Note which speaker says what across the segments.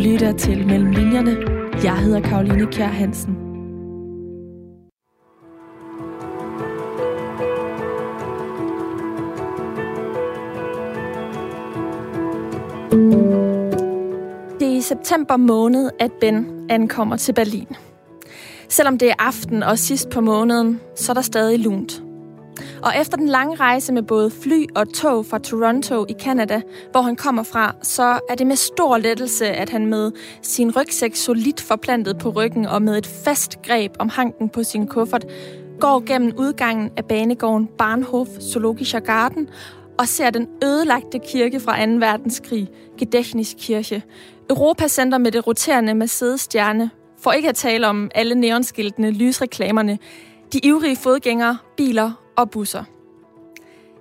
Speaker 1: lytter til Mellem Linjerne. Jeg hedder Karoline Kjær Hansen. Det er i september måned, at Ben ankommer til Berlin. Selvom det er aften og sidst på måneden, så er der stadig lunt. Og efter den lange rejse med både fly og tog fra Toronto i Canada, hvor han kommer fra, så er det med stor lettelse, at han med sin rygsæk solidt forplantet på ryggen og med et fast greb om hanken på sin kuffert, går gennem udgangen af banegården Barnhof Zoologischer Garten og ser den ødelagte kirke fra 2. verdenskrig, Gedächtniskirche, Europacenter med det roterende Mercedes-stjerne, for ikke at tale om alle neonskiltene, lysreklamerne, de ivrige fodgængere, biler og busser.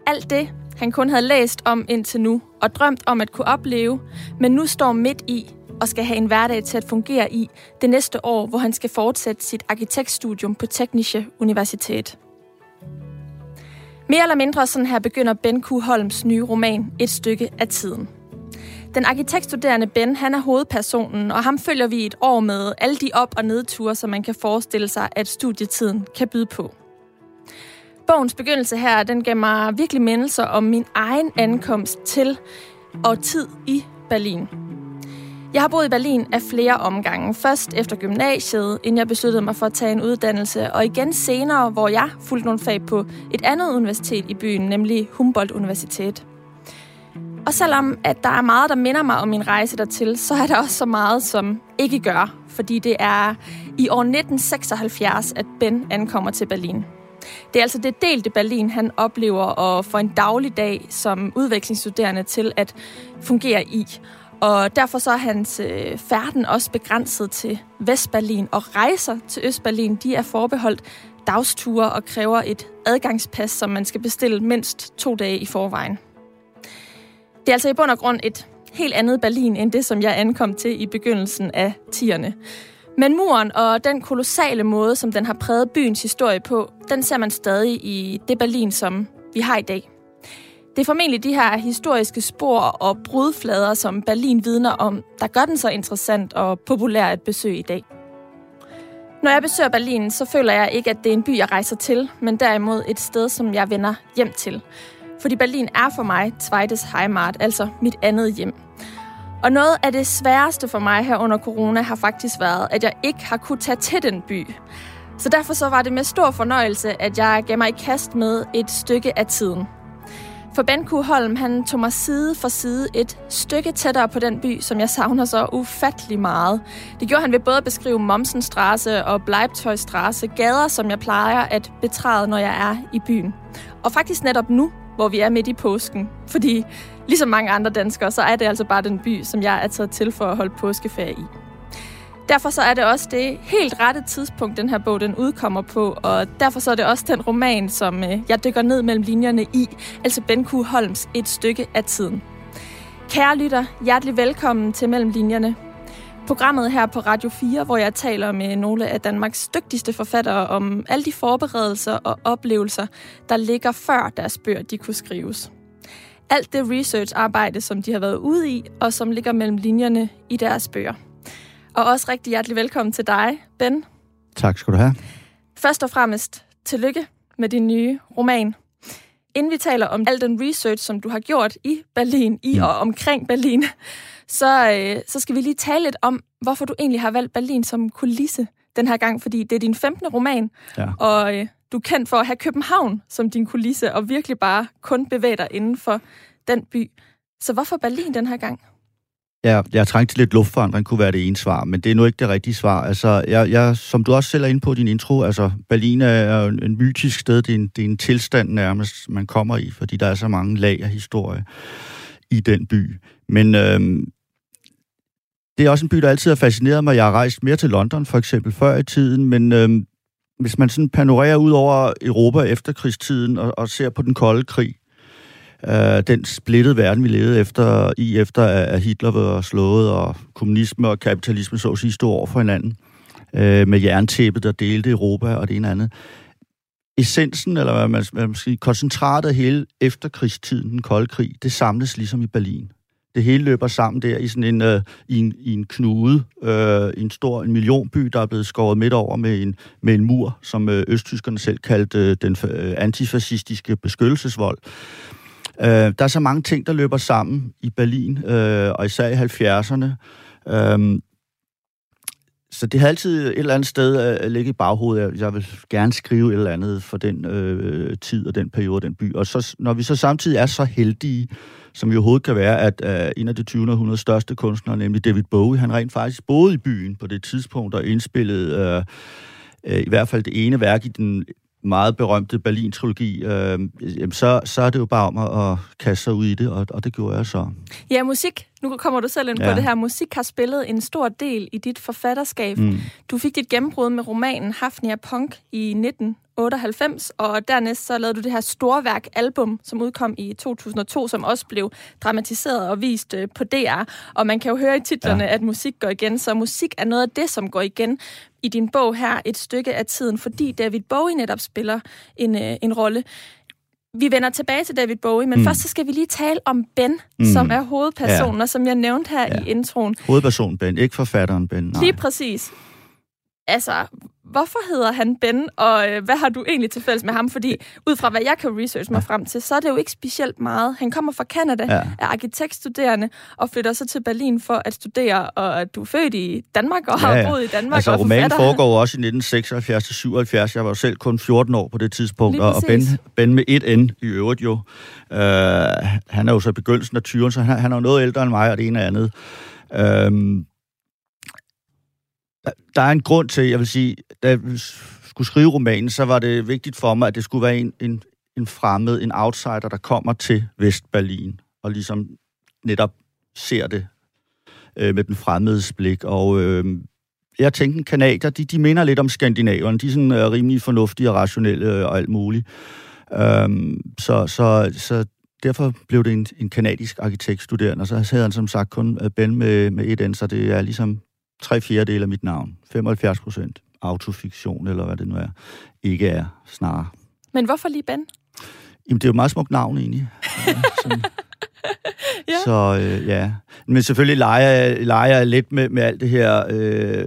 Speaker 1: Alt det, han kun havde læst om indtil nu og drømt om at kunne opleve, men nu står midt i og skal have en hverdag til at fungere i det næste år, hvor han skal fortsætte sit arkitektstudium på Tekniske Universitet. Mere eller mindre sådan her begynder Ben Q. Holms nye roman Et stykke af tiden. Den arkitektstuderende Ben, han er hovedpersonen, og ham følger vi et år med alle de op- og nedture, som man kan forestille sig, at studietiden kan byde på. Bogens begyndelse her, den gav mig virkelig mindelser om min egen ankomst til og tid i Berlin. Jeg har boet i Berlin af flere omgange. Først efter gymnasiet, inden jeg besluttede mig for at tage en uddannelse, og igen senere, hvor jeg fulgte nogle fag på et andet universitet i byen, nemlig Humboldt Universitet. Og selvom at der er meget, der minder mig om min rejse dertil, så er der også så meget, som ikke gør, fordi det er i år 1976, at Ben ankommer til Berlin. Det er altså det delte Berlin, han oplever og får en dagligdag som udvekslingsstuderende til at fungere i. Og derfor så er hans øh, færden også begrænset til Vestberlin, og rejser til Østberlin, de er forbeholdt dagsture og kræver et adgangspas, som man skal bestille mindst to dage i forvejen. Det er altså i bund og grund et helt andet Berlin, end det, som jeg ankom til i begyndelsen af 10'erne. Men muren og den kolossale måde, som den har præget byens historie på, den ser man stadig i det Berlin, som vi har i dag. Det er formentlig de her historiske spor og brudflader, som Berlin vidner om, der gør den så interessant og populær at besøge i dag. Når jeg besøger Berlin, så føler jeg ikke, at det er en by, jeg rejser til, men derimod et sted, som jeg vender hjem til. Fordi Berlin er for mig Zweites Heimat, altså mit andet hjem. Og noget af det sværeste for mig her under corona har faktisk været, at jeg ikke har kunne tage til den by. Så derfor så var det med stor fornøjelse, at jeg gav mig i kast med et stykke af tiden. For Ben Holm, han tog mig side for side et stykke tættere på den by, som jeg savner så ufattelig meget. Det gjorde han ved både at beskrive Momsenstrasse og Bleibtøjstrasse, gader, som jeg plejer at betræde, når jeg er i byen. Og faktisk netop nu, hvor vi er midt i påsken. Fordi ligesom mange andre danskere, så er det altså bare den by, som jeg er taget til for at holde påskeferie i. Derfor så er det også det helt rette tidspunkt, den her bog den udkommer på, og derfor så er det også den roman, som øh, jeg dykker ned mellem linjerne i, altså Ben Q. Holms Et stykke af tiden. Kære lytter, hjertelig velkommen til Mellem Linjerne. Programmet her på Radio 4, hvor jeg taler med nogle af Danmarks dygtigste forfattere om alle de forberedelser og oplevelser, der ligger før deres bøger de kunne skrives. Alt det research-arbejde, som de har været ude i, og som ligger mellem linjerne i deres bøger. Og også rigtig hjertelig velkommen til dig, Ben.
Speaker 2: Tak skal du have.
Speaker 1: Først og fremmest, tillykke med din nye roman. Inden vi taler om al den research, som du har gjort i Berlin, i mm. og omkring Berlin, så, øh, så skal vi lige tale lidt om, hvorfor du egentlig har valgt Berlin som kulisse den her gang, fordi det er din 15. roman, ja. og øh, du er kendt for at have København som din kulisse, og virkelig bare kun bevæge dig inden for den by. Så hvorfor Berlin den her gang?
Speaker 2: Ja, jeg trængte til lidt luftforandring, kunne være det ene svar, men det er nu ikke det rigtige svar. Altså, jeg, jeg, som du også selv er inde på din intro, altså, Berlin er en, en mytisk sted, det er en, det er en tilstand nærmest, man kommer i, fordi der er så mange lag af historie i den by. Men øhm, det er også en by, der altid har fascineret mig. Jeg har rejst mere til London, for eksempel, før i tiden, men øhm, hvis man sådan panorerer ud over Europa efter krigstiden og, og ser på den kolde krig, øh, den splittede verden, vi levede efter, i efter, at Hitler var slået, og kommunisme og kapitalisme så at sige stod over for hinanden, øh, med jerntæppet, der delte Europa og det ene andet. Essensen, eller hvad man, hvad man skal sige, koncentratet af hele efterkrigstiden, den kolde krig, det samles ligesom i Berlin det hele løber sammen der i sådan en, øh, i en, i en knude, øh, en stor en millionby, der er blevet skåret midt over med en, med en mur, som øh, østtyskerne selv kaldte øh, den øh, antifascistiske beskyttelsesvold. Øh, der er så mange ting, der løber sammen i Berlin, øh, og især i 70'erne. Øh, så det har altid et eller andet sted at ligge i baghovedet. Jeg vil gerne skrive et eller andet for den øh, tid og den periode og den by. Og så, når vi så samtidig er så heldige, som vi overhovedet kan være, at øh, en af de 20. århundredes største kunstnere, nemlig David Bowie, han rent faktisk boede i byen på det tidspunkt og indspillede øh, øh, i hvert fald det ene værk i den meget berømte Berlin-trilogi, øh, så, så er det jo bare om at, at kaste sig ud i det, og, og det gjorde jeg så.
Speaker 1: Ja, musik. Nu kommer du selv ind ja. på det her. Musik har spillet en stor del i dit forfatterskab. Mm. Du fik dit gennembrud med romanen Hafnia Punk i 1998, og dernæst så lavede du det her storværk album, som udkom i 2002, som også blev dramatiseret og vist øh, på DR. Og man kan jo høre i titlerne, ja. at musik går igen, så musik er noget af det, som går igen i din bog her et stykke af tiden, fordi David Bowie netop spiller en, øh, en rolle. Vi vender tilbage til David Bowie, men mm. først så skal vi lige tale om Ben, mm. som er hovedpersonen, ja. og som jeg nævnte her ja. i introen.
Speaker 2: Hovedpersonen Ben, ikke forfatteren Ben.
Speaker 1: Nej. Lige præcis. Altså, hvorfor hedder han Ben, og øh, hvad har du egentlig til fælles med ham? Fordi ud fra hvad jeg kan research mig frem til, så er det jo ikke specielt meget. Han kommer fra Kanada, ja. er arkitektstuderende og flytter så til Berlin for at studere, og du er født i Danmark og har ja, ja. boet i Danmark.
Speaker 2: Altså romanen foregår også i 1976-77. Jeg var selv kun 14 år på det tidspunkt, og Ben, ben med et N i øvrigt jo. Uh, han er jo så begyndelsen af 20'erne, så han, han er jo noget ældre end mig, og det ene og andet. Uh, der er en grund til, jeg vil sige, da jeg skulle skrive romanen, så var det vigtigt for mig, at det skulle være en, en, en fremmed, en outsider, der kommer til Vestberlin, og ligesom netop ser det øh, med den fremmedes blik. Og øh, jeg tænkte, kanadier, de, de minder lidt om skandinaverne. De er sådan øh, rimelig fornuftige og rationelle øh, og alt muligt. Øh, så, så, så derfor blev det en, en kanadisk arkitektstuderende, og så havde han som sagt kun øh, Ben med, med et end, så det er ligesom tre fjerdedele af mit navn, 75 procent autofiktion, eller hvad det nu er, ikke er snarere.
Speaker 1: Men hvorfor lige Ben?
Speaker 2: Jamen, det er jo et meget smukt navn, egentlig. Ja, sådan. ja. Så øh, ja. Men selvfølgelig leger, leger jeg lidt med, med alt det her øh,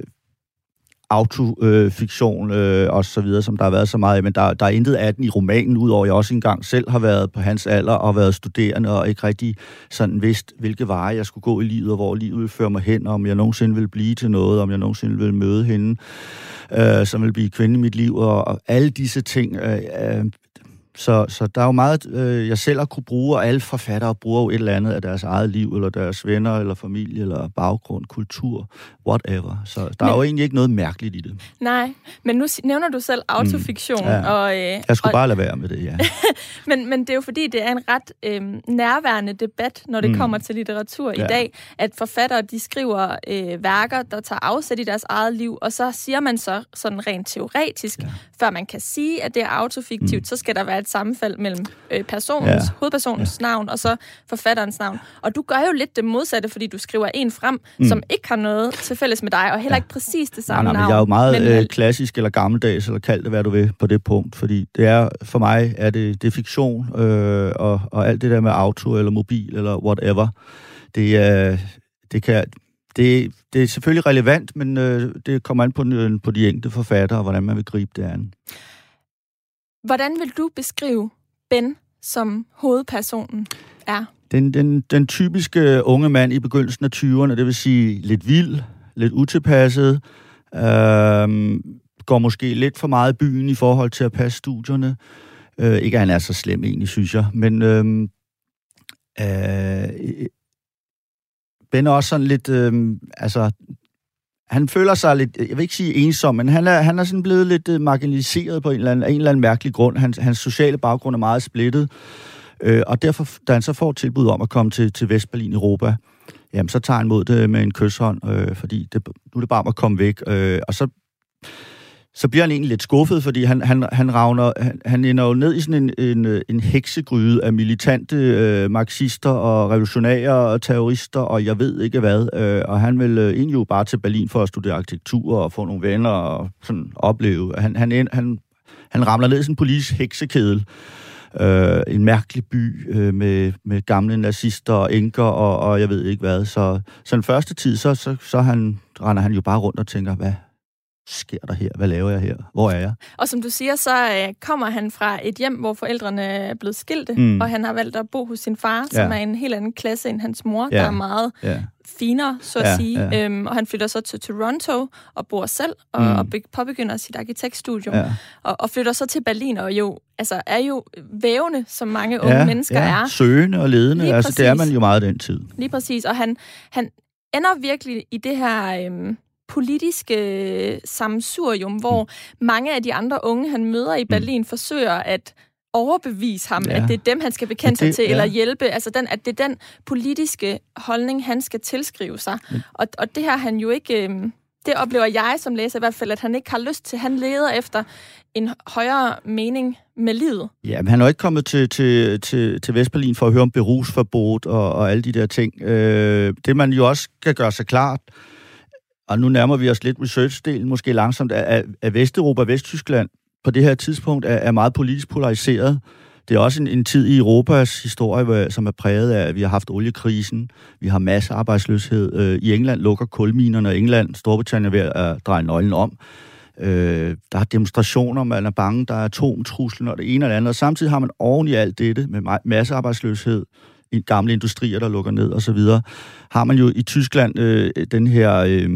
Speaker 2: autofiktion øh, og så videre, som der har været så meget men der, der er intet af den i romanen, udover at jeg også engang selv har været på hans alder og været studerende og ikke rigtig sådan vidst, hvilke veje jeg skulle gå i livet, og hvor livet ville føre mig hen, og om jeg nogensinde ville blive til noget, om jeg nogensinde ville møde hende, øh, som vil blive kvinde i mit liv, og, og alle disse ting øh, øh, så, så der er jo meget, øh, jeg selv har kunne bruge, og alle forfattere bruger jo et eller andet af deres eget liv, eller deres venner, eller familie, eller baggrund, kultur, whatever. Så der men, er jo egentlig ikke noget mærkeligt i det.
Speaker 1: Nej, men nu nævner du selv mm. autofiktion. Mm, ja. og, øh,
Speaker 2: jeg skulle og, bare lade være med det, ja.
Speaker 1: men, men det er jo fordi, det er en ret øh, nærværende debat, når det mm. kommer til litteratur ja. i dag, at forfattere, de skriver øh, værker, der tager afsæt i deres eget liv, og så siger man så sådan rent teoretisk, ja. før man kan sige, at det er autofiktivt, mm. så skal der være et sammenfald mellem øh, personens, ja. hovedpersonens ja. navn og så forfatterens navn. Og du gør jo lidt det modsatte, fordi du skriver en frem, mm. som ikke har noget til fælles med dig, og heller ja. ikke præcis det samme nej, nej, navn.
Speaker 2: Jeg er jo meget men, øh, klassisk eller gammeldags, eller kald det, hvad du vil, på det punkt, fordi det er, for mig er det, det er fiktion, øh, og, og alt det der med auto, eller mobil, eller whatever, det, er, det kan, det, det er selvfølgelig relevant, men øh, det kommer an på, på de enkelte forfattere, og hvordan man vil gribe det an.
Speaker 1: Hvordan vil du beskrive Ben som hovedpersonen er?
Speaker 2: Den, den, den typiske øh, unge mand i begyndelsen af 20'erne, det vil sige lidt vild, lidt utilpasset, øh, går måske lidt for meget i byen i forhold til at passe studierne. Øh, ikke at han er så slem egentlig, synes jeg, men øhm, øh, øh, Ben er også sådan lidt, øh, altså han føler sig lidt, jeg vil ikke sige ensom, men han er, han er sådan blevet lidt øh, marginaliseret på en eller anden, en eller anden mærkelig grund. Hans, hans sociale baggrund er meget splittet, øh, og derfor, da han så får tilbud om at komme til, til Vestberlin, Europa, jamen så tager han mod det med en kysshånd, øh, fordi det, nu er det bare at komme væk. Øh, og så så bliver han egentlig lidt skuffet, fordi han, han, han, ravner, han, han ender jo ned i sådan en, en, en heksegryde af militante øh, marxister og revolutionære og terrorister, og jeg ved ikke hvad. Øh, og han vil øh, egentlig jo bare til Berlin for at studere arkitektur og få nogle venner og sådan opleve. Han, han, han, han ramler ned i sådan en politisk heksekedel. øh, en mærkelig by øh, med, med gamle nazister og enker og, og jeg ved ikke hvad. Så, så den første tid, så, så, så han, render han jo bare rundt og tænker, hvad sker der her? Hvad laver jeg her? Hvor er jeg?
Speaker 1: Og som du siger, så øh, kommer han fra et hjem, hvor forældrene er blevet skilte, mm. og han har valgt at bo hos sin far, ja. som er en helt anden klasse end hans mor, ja. der er meget ja. finere, så at ja, sige. Ja. Øhm, og han flytter så til Toronto og bor selv, og, mm. og påbegynder sit arkitektstudium, ja. og, og flytter så til Berlin, og jo altså er jo vævende, som mange unge ja, mennesker ja. er.
Speaker 2: søgende og ledende, Lige altså præcis. det er man jo meget den tid.
Speaker 1: Lige præcis, og han, han ender virkelig i det her... Øhm, politiske samsurium, hvor mm. mange af de andre unge, han møder i mm. Berlin, forsøger at overbevise ham, ja. at det er dem, han skal bekende sig til, ja. eller hjælpe. Altså, den, at det er den politiske holdning, han skal tilskrive sig. Mm. Og, og det har han jo ikke... Øh, det oplever jeg som læser i hvert fald, at han ikke har lyst til. Han leder efter en højere mening med livet.
Speaker 2: Ja, men han er jo ikke kommet til, til, til, til Vestberlin for at høre om berusforbud og, og alle de der ting. Øh, det man jo også skal gøre sig klart, og nu nærmer vi os lidt research-delen, måske langsomt, at, at Vesteuropa og Vesttyskland på det her tidspunkt er, er meget politisk polariseret. Det er også en, en tid i Europas historie, hvor, som er præget af, at vi har haft oliekrisen, vi har massearbejdsløshed. Øh, I England lukker kulminerne, og England, Storbritannien er ved at dreje nøglen om. Øh, der er demonstrationer, man er bange, der er atomtruslen og det ene og det andet. Og samtidig har man oven i alt dette med massearbejdsløshed, gamle industrier, der lukker ned osv., har man jo i Tyskland øh, den her... Øh,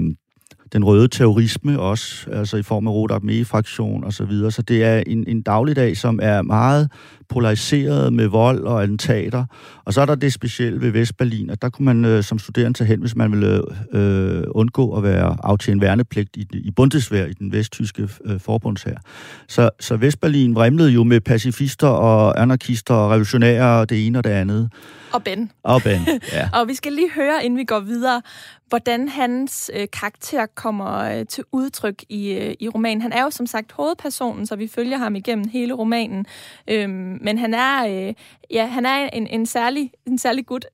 Speaker 2: den røde terrorisme også, altså i form af Rot Armee-fraktion og så videre. Så det er en, en dagligdag, som er meget polariseret med vold og attentater. Og så er der det specielle ved Vestberlin, at der kunne man øh, som studerende tage hen, hvis man ville øh, undgå at være aftjent værnepligt i, i Bundeswehr, i den vesttyske øh, forbundshær. Så, så Vestberlin vrimlede jo med pacifister og anarkister og revolutionære og det ene og det andet.
Speaker 1: Og Ben.
Speaker 2: Og Ben, ja.
Speaker 1: og vi skal lige høre, inden vi går videre, hvordan hans øh, karakter kommer øh, til udtryk i, øh, i romanen. Han er jo som sagt hovedpersonen, så vi følger ham igennem hele romanen. Øhm, Øhm, men han er, øh, ja, han er en, en, særlig, en særlig gut.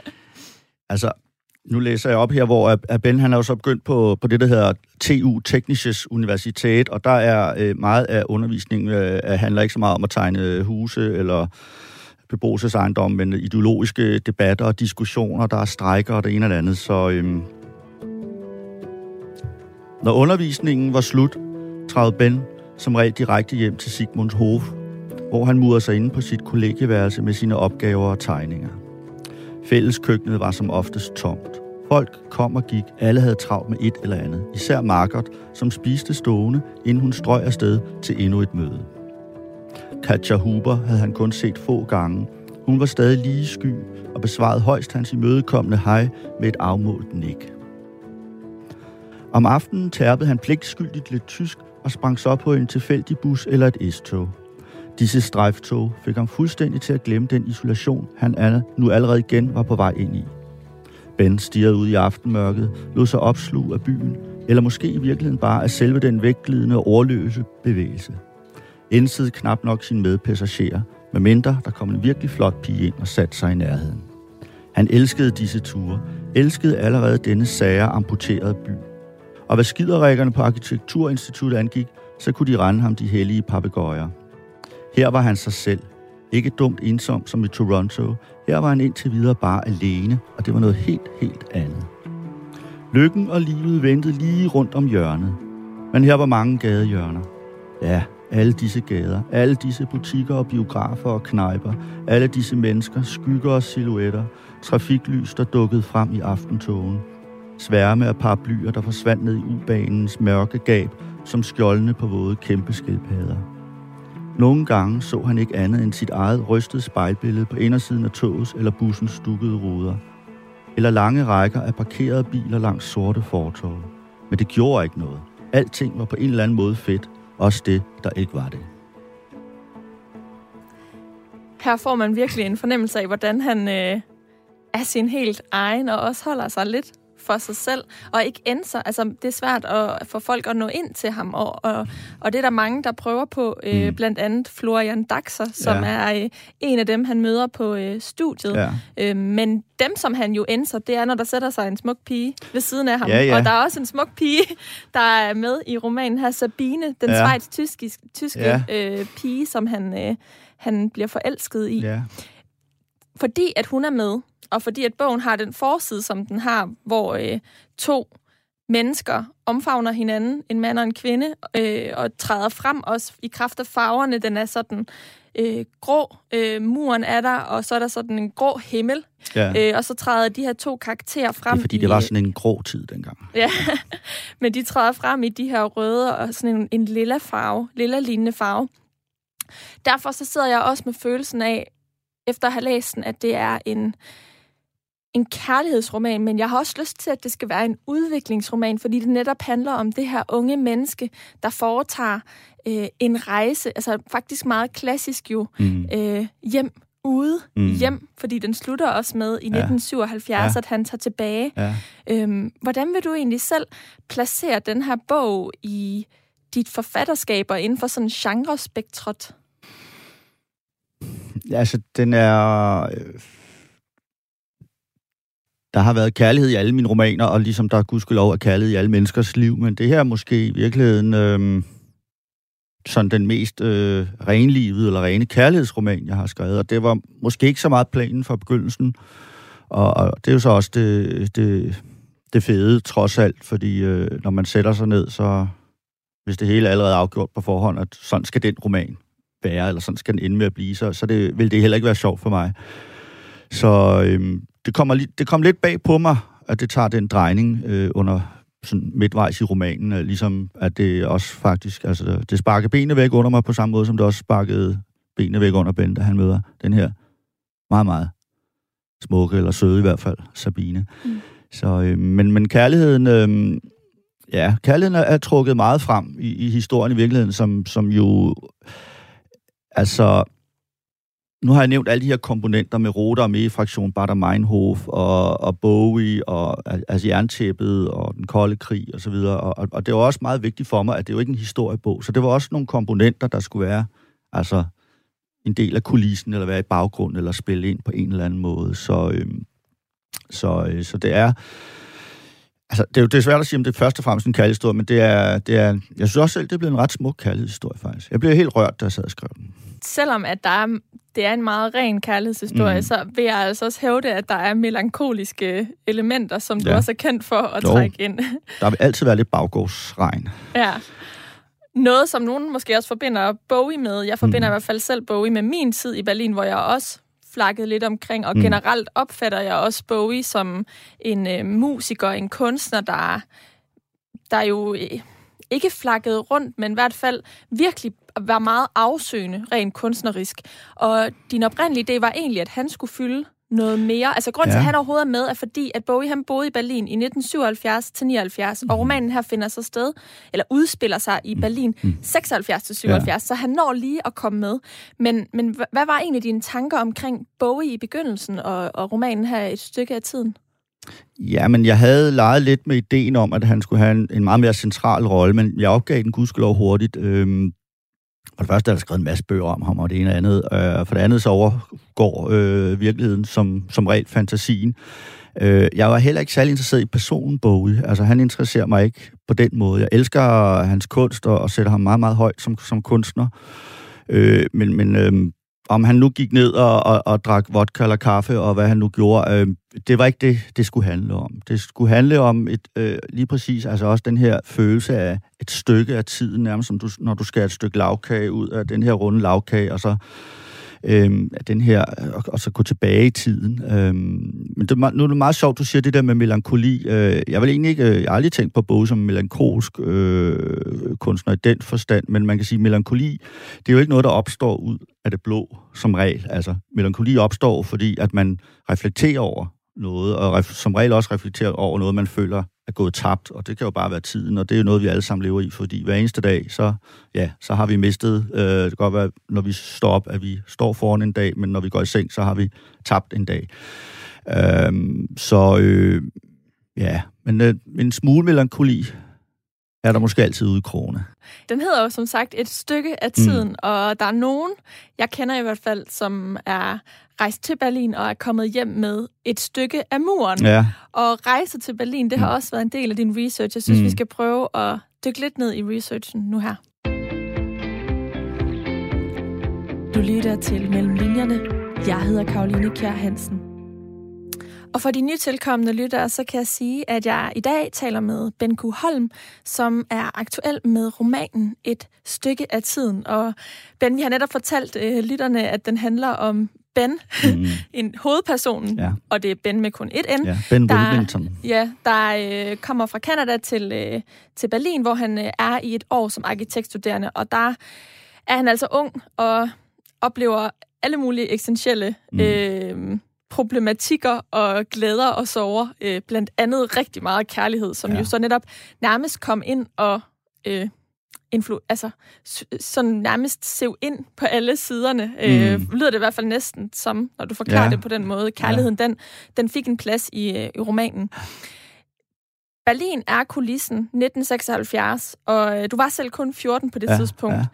Speaker 2: altså, nu læser jeg op her, hvor at Ben han er jo så begyndt på, på det, der hedder TU, Teknisches Universitet, og der er øh, meget af undervisningen øh, handler ikke så meget om at tegne øh, huse eller beboelsesejendomme, men ideologiske debatter og diskussioner, der er strejker og det ene og det andet. Så øhm, når undervisningen var slut, trædte Ben som regel direkte hjem til Sigmunds Hof, hvor han murede sig inde på sit kollegieværelse med sine opgaver og tegninger. Fælleskøkkenet var som oftest tomt. Folk kom og gik, alle havde travlt med et eller andet, især Margot, som spiste stående, inden hun strøg afsted til endnu et møde. Katja Huber havde han kun set få gange. Hun var stadig lige sky og besvarede højst hans imødekommende hej med et afmålt nik. Om aftenen tærpede han pligtskyldigt lidt tysk og sprang så på en tilfældig bus eller et S-tog. Disse strejftog fik ham fuldstændig til at glemme den isolation, han nu allerede igen var på vej ind i. Ben stirrede ud i aftenmørket, lod sig opsluge af byen, eller måske i virkeligheden bare af selve den vægtglidende og ordløse bevægelse – indsede knap nok sin medpassagerer, medmindre der kom en virkelig flot pige ind og satte sig i nærheden. Han elskede disse ture, elskede allerede denne sager amputerede by. Og hvad skiderækkerne på Arkitekturinstituttet angik, så kunne de rende ham de hellige papegøjer. Her var han sig selv. Ikke dumt ensom som i Toronto. Her var han indtil videre bare alene, og det var noget helt, helt andet. Lykken og livet ventede lige rundt om hjørnet. Men her var mange gadehjørner. Ja, alle disse gader, alle disse butikker og biografer og knejper, alle disse mennesker, skygger og silhuetter, trafiklys, der dukkede frem i aftentogen, sværme af paraplyer, der forsvandt ned i ubanens mørke gab, som skjoldene på våde kæmpe skildpadder. Nogle gange så han ikke andet end sit eget rystede spejlbillede på indersiden af togets eller bussens stukkede ruder, eller lange rækker af parkerede biler langs sorte fortov. Men det gjorde ikke noget. Alting var på en eller anden måde fedt, også det, der ikke var det.
Speaker 1: Her får man virkelig en fornemmelse af, hvordan han øh, er sin helt egen, og også holder sig lidt for sig selv, og ikke sig. Altså, det er svært at få folk at nå ind til ham, og, og, og det er der mange, der prøver på, øh, mm. blandt andet Florian Daxer, som ja. er øh, en af dem, han møder på øh, studiet. Ja. Øh, men dem, som han jo enser, det er, når der sætter sig en smuk pige ved siden af ham. Ja, ja. Og der er også en smuk pige, der er med i romanen her, Sabine, den ja. schweiz-tyske tyske, ja. øh, pige, som han... Øh, han bliver forelsket i.
Speaker 2: Ja.
Speaker 1: Fordi at hun er med, og fordi at bogen har den forside, som den har, hvor øh, to mennesker omfavner hinanden, en mand og en kvinde, øh, og træder frem også i kraft af farverne. Den er sådan øh, grå, øh, muren er der, og så er der sådan en grå himmel.
Speaker 2: ja.
Speaker 1: Øh, og så træder de her to karakterer frem.
Speaker 2: Det er fordi,
Speaker 1: i,
Speaker 2: det var sådan en grå tid dengang.
Speaker 1: Ja, men de træder frem i de her røde og sådan en, en lilla farve, lilla lignende farve. Derfor så sidder jeg også med følelsen af, efter at have læst den, at det er en, en kærlighedsroman, men jeg har også lyst til, at det skal være en udviklingsroman, fordi det netop handler om det her unge menneske, der foretager øh, en rejse, altså faktisk meget klassisk jo,
Speaker 2: Mm.
Speaker 1: øh, hjem ude,
Speaker 2: Mm.
Speaker 1: hjem, fordi den slutter også med i 1977,
Speaker 2: Ja.
Speaker 1: ja. at han tager tilbage.
Speaker 2: Ja.
Speaker 1: Øhm, hvordan vil du egentlig selv placere den her bog i dit forfatterskab og inden for sådan genrespektret?
Speaker 2: Altså, den er... øh, der har været kærlighed i alle mine romaner, og ligesom der gudskelov er kærlighed i alle menneskers liv, men det her er måske i virkeligheden øh, sådan den mest øh, renlivede eller rene kærlighedsroman, jeg har skrevet, og det var måske ikke så meget planen fra begyndelsen, og, og det er jo så også det, det, det fede, trods alt, fordi øh, når man sætter sig ned, så hvis det hele er allerede afgjort på forhånd, at sådan skal den roman være, eller sådan skal den ende med at blive, så, så det, vil det heller ikke være sjovt for mig. Så øhm, det, kommer det kom lidt bag på mig, at det tager den drejning øh, under sådan midtvejs i romanen, øh, ligesom at det også faktisk, altså det sparker benene væk under mig på samme måde, som det også sparkede benene væk under Ben, da han møder den her meget, meget smukke, eller søde i hvert fald, Sabine.
Speaker 1: Mm.
Speaker 2: Så, øh, men, men kærligheden, øh, ja, kærligheden er, er trukket meget frem i, i historien i virkeligheden, som, som jo, altså, nu har jeg nævnt alle de her komponenter med Roter og med fraktion Bader Meinhof og, og Bowie og altså jerntæppet og den kolde krig og så videre. Og, og, og det var også meget vigtigt for mig, at det jo ikke er en historiebog. Så det var også nogle komponenter, der skulle være altså en del af kulissen, eller være i baggrunden, eller spille ind på en eller anden måde. Så, øhm, så, øh, så det er... Altså, det er jo det er svært at sige, om det er først og fremmest en kærlighedshistorie, men det er, det er... Jeg synes også selv, det er blevet en ret smuk kærlighedshistorie, faktisk. Jeg blev helt rørt, da jeg sad og skrev den.
Speaker 1: Selvom at der er, det er en meget ren kærlighedshistorie,
Speaker 2: Mm.
Speaker 1: så vil jeg altså også hævde, at der er melankoliske elementer, som du
Speaker 2: Ja.
Speaker 1: også er kendt for at
Speaker 2: Jo.
Speaker 1: trække ind.
Speaker 2: Der vil altid være lidt baggårdsregn.
Speaker 1: Ja. Noget, som nogen måske også forbinder Bowie med. Jeg forbinder
Speaker 2: Mm.
Speaker 1: i hvert fald selv Bowie med min tid i Berlin, hvor jeg også flakkede lidt omkring, og
Speaker 2: Mm.
Speaker 1: generelt opfatter jeg også Bowie som en øh, musiker, en kunstner, der, der jo øh, ikke flakkede rundt, men i hvert fald virkelig var meget afsøgende, rent kunstnerisk. Og din oprindelige idé var egentlig, at han skulle fylde noget mere. Altså grunden ja. til, at han overhovedet er med, er fordi, at Bowie han boede i Berlin i 1977 til 79, og romanen her finder så sted, eller udspiller sig i Berlin 76 til 77, ja. så han når lige at komme med. Men, men hva- hvad var egentlig dine tanker omkring Bowie i begyndelsen, og, og romanen her et stykke af tiden?
Speaker 2: Ja, men jeg havde leget lidt med ideen om, at han skulle have en, en meget mere central rolle, men jeg opgav den gudskelov hurtigt. Øhm, for det første er der skrevet en masse bøger om ham, og det ene og andet. Øh, for det andet så overgår øh, virkeligheden som, som regel fantasien. Øh, jeg var heller ikke særlig interesseret i personen Bowie. Altså, han interesserer mig ikke på den måde. Jeg elsker hans kunst og, og sætter ham meget, meget højt som, som kunstner. Øh, men men øh, om han nu gik ned og, og, og drak vodka eller kaffe, og hvad han nu gjorde, øh, det var ikke det, det skulle handle om. Det skulle handle om et, øh, lige præcis, altså også den her følelse af et stykke af tiden, nærmest som du, når du skal et stykke lavkage ud af den her runde lavkage, og så øhm, den her, og, og så gå tilbage i tiden. Øh, men det, nu er det meget sjovt, du siger det der med melankoli. Øh, jeg vil egentlig ikke, øh, jeg har aldrig tænkt på Bowie som melankolsk øh, kunstner i den forstand, men man kan sige, melankoli, det er jo ikke noget, der opstår ud af det blå som regel. Altså, melankoli opstår, fordi at man reflekterer over noget, og ref, som regel også reflekterer over noget, man føler er gået tabt, og det kan jo bare være tiden, og det er jo noget, vi alle sammen lever i, fordi hver eneste dag, så, ja, så har vi mistet, øh, det kan godt være, når vi står op, at vi står foran en dag, men når vi går i seng, så har vi tabt en dag. Øh, så øh, ja, men øh, en smule melankoli er der måske altid ude i krone.
Speaker 1: Den hedder jo som sagt et stykke af tiden, mm. og der er nogen, jeg kender i hvert fald, som er rejst til Berlin og er kommet hjem med et stykke af muren.
Speaker 2: Ja,
Speaker 1: Og rejse til Berlin, det har
Speaker 2: Mm.
Speaker 1: også været en del af din research. Jeg synes,
Speaker 2: Mm.
Speaker 1: vi skal prøve at dykke lidt ned i researchen nu her. Du Du lytter til Mellem Linjerne. Jeg hedder Karoline Kjær Hansen. Og for de nytilkommende lyttere, så kan jeg sige, at jeg i dag taler med Ben Q. Holm, som er aktuel med romanen Et stykke af tiden. Og Ben, vi har netop fortalt øh, lytterne, at den handler om Ben, mm. en hovedperson, ja. og det er Ben med kun et N.
Speaker 2: Ja, Ben der, Wilmington.
Speaker 1: Ja, der øh, kommer fra Canada til, øh, til Berlin, hvor han øh, er i et år som arkitektstuderende, og der er han altså ung og oplever alle mulige essentielle mm. øh, problematikker og glæder og sorger. Øh, blandt andet rigtig meget kærlighed, som ja. jo så netop nærmest kom ind og... Øh, influ altså, sådan nærmest sev ind på alle siderne. Øh, mm. Øh, lyder det i hvert fald næsten som, når du forklarer ja. det på den måde. Kærligheden, ja. den, den fik en plads i, øh, i romanen. Berlin er kulissen 1976, og øh, du var selv kun 14 på det ja, tidspunkt. Ja.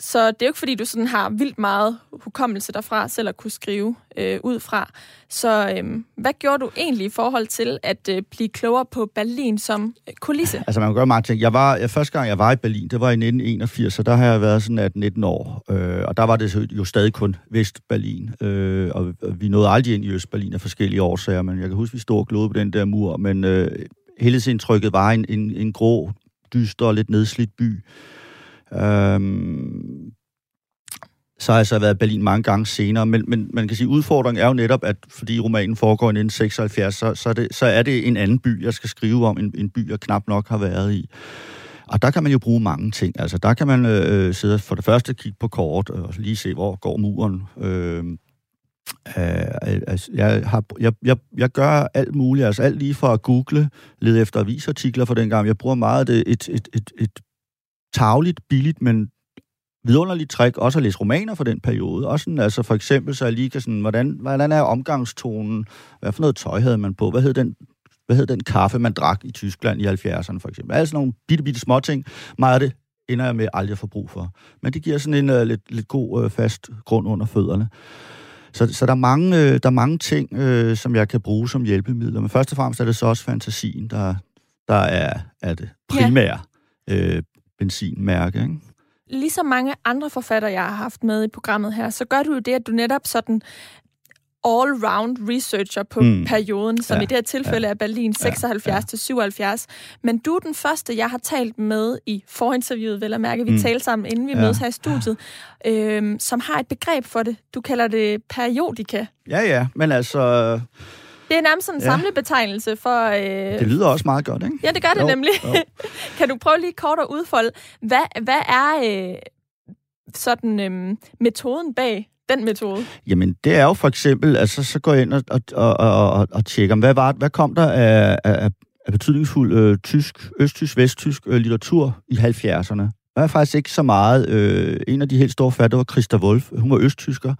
Speaker 1: Så det er jo ikke, fordi du sådan har vildt meget hukommelse derfra, selv at kunne skrive øh, ud fra. Så øh, hvad gjorde du egentlig i forhold til at øh, blive klogere på Berlin som øh, kulisse?
Speaker 2: Altså man kan gøre mange ting. Jeg var, jeg, første gang jeg var i Berlin, det var i 1981, så der har jeg været sådan 19 år. Øh, og der var det jo stadig kun Vest-Berlin. Øh, og, vi nåede aldrig ind i Øst-Berlin af forskellige årsager, men jeg kan huske, vi stod og glodede på den der mur. Men øh, hele tiden trykket var en, en, en grå, dyster og lidt nedslidt by Øhm, så har jeg så været i Berlin mange gange senere, men, men man kan sige, at udfordringen er jo netop, at fordi romanen foregår i 1976, så, så, er det, så er det en anden by, jeg skal skrive om, en, en by, jeg knap nok har været i. Og der kan man jo bruge mange ting. Altså, der kan man øh, sidde for det første kigge på kort øh, og lige se, hvor går muren. Øhm, øh, Øh, altså, jeg, har, jeg, jeg, jeg gør alt muligt, altså alt lige fra at google, lede efter avisartikler for den gang. Jeg bruger meget det, et, et, et, et tagligt, billigt, men vidunderligt trick også at læse romaner for den periode. Også sådan, altså for eksempel, så jeg lige kan sådan, hvordan, hvordan er omgangstonen? Hvad for noget tøj havde man på? Hvad hed den, hvad hed den kaffe, man drak i Tyskland i 70'erne for eksempel? Altså nogle bitte, bitte små ting. Meget af det ender jeg med aldrig at få brug for. Men det giver sådan en uh, lidt, lidt god, uh, fast grund under fødderne. Så, så der, er mange, uh, der er mange ting, uh, som jeg kan bruge som hjælpemidler. Men først og fremmest er det så også fantasien, der, der er, er det primære. Ja. Uh, benzinmærke. Ikke?
Speaker 1: Ligesom mange andre forfattere, jeg har haft med i programmet her, så gør du jo det, at du netop sådan all-round researcher på mm. perioden, som ja, i det her tilfælde ja, er Berlin 76 ja, til 77. Men du er den første, jeg har talt med i forinterviewet, vel at mærke, vi mm. talte sammen, inden vi ja. mødes her i studiet, øhm, som har et begreb for det. Du kalder det periodika.
Speaker 2: Ja, ja, men altså...
Speaker 1: Det er nærmest sådan en ja. samlebetegnelse for... Øh...
Speaker 2: Det lyder også meget godt, ikke?
Speaker 1: Ja, det gør det jo, nemlig. Jo. kan du prøve lige kort at udfolde, hvad, hvad er øh, sådan øh, metoden bag den metode?
Speaker 2: Jamen, det er jo for eksempel, altså så går jeg ind og, og, og, og, og tjekker, hvad, var, hvad kom der af, af, af betydningsfuld øh, tysk, østtysk, vesttysk øh, litteratur i 70'erne? Der er faktisk ikke så meget. Øh, en af de helt store forfattere var Christa Wolf. Hun var østtysker.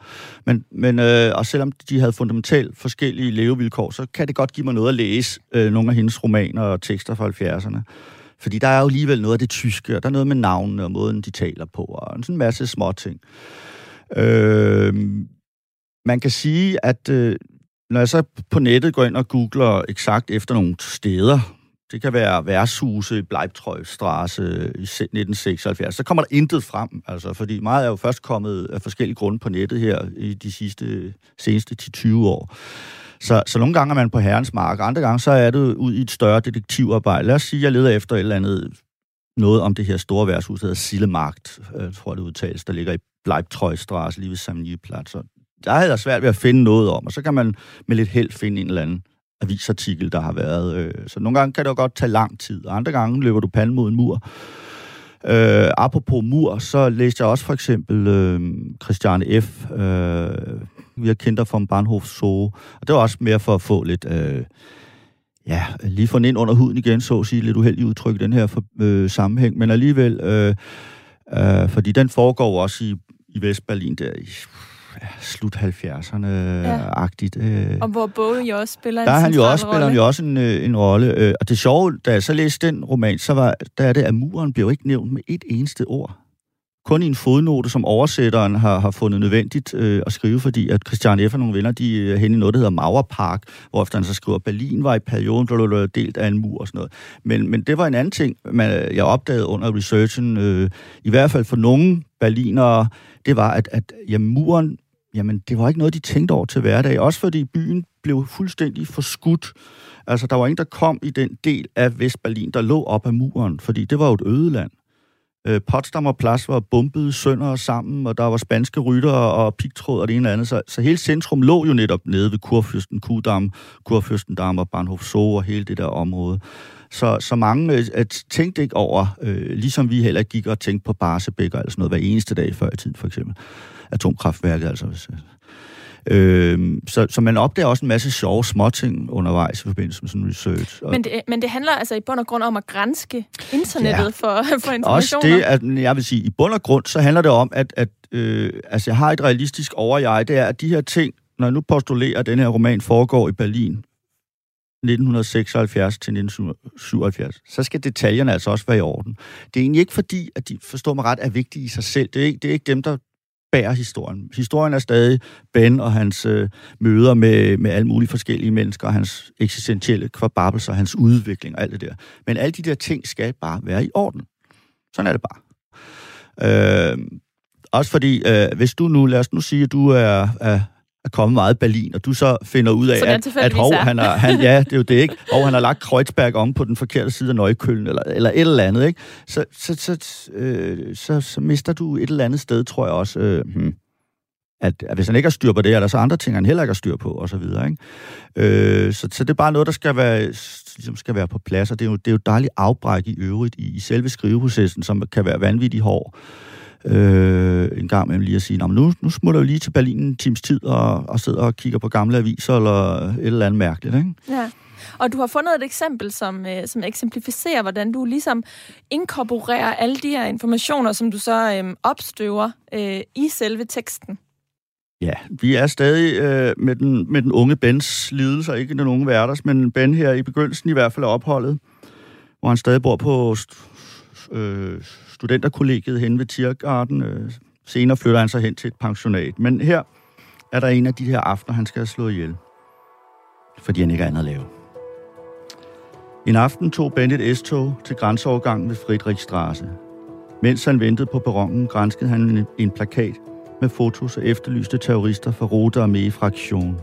Speaker 2: Men, men øh, og selvom de havde fundamentalt forskellige levevilkår, så kan det godt give mig noget at læse øh, nogle af hendes romaner og tekster fra 70'erne. Fordi der er jo alligevel noget af det tyske, og der er noget med navnene og måden, de taler på, og en sådan masse små ting. Øh, man kan sige, at øh, når jeg så på nettet går ind og googler eksakt efter nogle steder, det kan være værtshuse i Bleibtrøjstrasse i 1976. Så kommer der intet frem, altså, fordi meget er jo først kommet af forskellige grunde på nettet her i de sidste, seneste 10-20 år. Så, så nogle gange er man på herrens mark, andre gange så er det ud i et større detektivarbejde. Lad os sige, at jeg leder efter et eller andet noget om det her store værtshus, der hedder Sillemarkt, øh, jeg tror det udtales, der ligger i Bleibtrøjstrasse lige ved Samniplatz. Der havde jeg svært ved at finde noget om, og så kan man med lidt held finde en eller anden avisartikel, der har været. Øh, så nogle gange kan det jo godt tage lang tid, og andre gange løber du panden mod en mur. Øh, apropos mur, så læste jeg også for eksempel øh, Christiane F., øh, vi har kendt dig fra Bahnhof Zoo, og det var også mere for at få lidt... Øh, ja, lige få den ind under huden igen, så at sige, lidt uheldig udtryk i den her for, øh, sammenhæng, men alligevel, øh, øh, fordi den foregår også i, i Vestberlin der i slut 70'erne-agtigt. Ja. Øh.
Speaker 1: Og hvor Bowie jo også spiller
Speaker 2: der
Speaker 1: en
Speaker 2: Der han jo også, spiller han jo også en, øh, en rolle. Øh, og det sjove, da jeg så læste den roman, så var der er det, at muren blev ikke nævnt med et eneste ord. kun i en fodnote, som oversætteren har, har fundet nødvendigt øh, at skrive, fordi at Christian F. og nogle venner, de er henne i noget, der hedder Mauerpark, hvor efter han så skriver, Berlin var i perioden, blev delt af en mur og sådan noget. Men, men det var en anden ting, man, jeg opdagede under researchen, øh, i hvert fald for nogle berlinere, det var, at, at jamen, muren, jamen, det var ikke noget, de tænkte over til hverdag. Også fordi byen blev fuldstændig forskudt. Altså, der var ingen, der kom i den del af Vestberlin, der lå op ad muren, fordi det var jo et ødeland. Øh, Potsdamer Plads var bumpet sønder og sammen, og der var spanske rytter og pigtråd og det ene eller andet. Så, så hele centrum lå jo netop nede ved Kurfürsten Kudam, Kurfürstendam og Bahnhof Zoo og hele det der område. Så, så mange øh, tænkte ikke over, øh, ligesom vi heller gik og tænkte på Barsebæk eller sådan noget hver eneste dag før i tiden, for eksempel. Atomkraftværket, altså. Øh, så, så man opdager også en masse sjove småting undervejs i forbindelse med sådan research.
Speaker 1: Men det, men det handler altså i bund og grund om at grænske internettet ja. for, for informationer?
Speaker 2: Også det, at jeg vil sige, i bund og grund, så handler det om, at, at øh, altså jeg har et realistisk overjeg, det er, at de her ting, når jeg nu postulerer, at den her roman foregår i Berlin, 1976 til 1977, så skal detaljerne altså også være i orden. Det er egentlig ikke fordi, at de, forstår mig ret, er vigtige i sig selv. Det er ikke, det er ikke dem, der bærer historien. Historien er stadig Ben og hans øh, møder med, med alle mulige forskellige mennesker, hans eksistentielle kvababelser, hans udvikling og alt det der. Men alle de der ting skal bare være i orden. Sådan er det bare. Øh, også fordi, øh, hvis du nu, lad os nu sige, at du er, er er kommet meget Berlin, og du så finder ud af, at, at hov, han er, han, ja, det er jo det ikke, og han har lagt Kreuzberg om på den forkerte side af Nøjkøllen, eller, eller et eller andet, ikke? Så, så, så, øh, så, så mister du et eller andet sted, tror jeg også, øh, hmm, at, at hvis han ikke har styr på det, er der så andre ting, han heller ikke har styr på, og så videre, ikke? Øh, så, så det er bare noget, der skal være, ligesom skal være på plads, og det er jo, det er jo dejligt afbræk i øvrigt i, i selve skriveprocessen, som kan være vanvittigt hård øh, en gang med lige at sige, nu, nu smutter jeg lige til Berlin en times tid og, og sidder og kigger på gamle aviser eller et eller andet mærkeligt. Ikke?
Speaker 1: Ja. Og du har fundet et eksempel, som, øh, som eksemplificerer, hvordan du ligesom inkorporerer alle de her informationer, som du så øh, opstøver øh, i selve teksten.
Speaker 2: Ja, vi er stadig øh, med, den, med den unge Bens lidelser, ikke den unge Værters, men Ben her i begyndelsen i hvert fald er opholdet, hvor han stadig bor på øh, studenterkollegiet hen ved Tiergarten. Øh, senere flytter han sig hen til et pensionat. Men her er der en af de her aftener, han skal have slået ihjel. Fordi han ikke har andet at lave. En aften tog Bennett S-tog til grænseovergangen ved Friedrichstraße. Mens han ventede på perronen, grænskede han en plakat med fotos af efterlyste terrorister fra Rote Armee fraktion.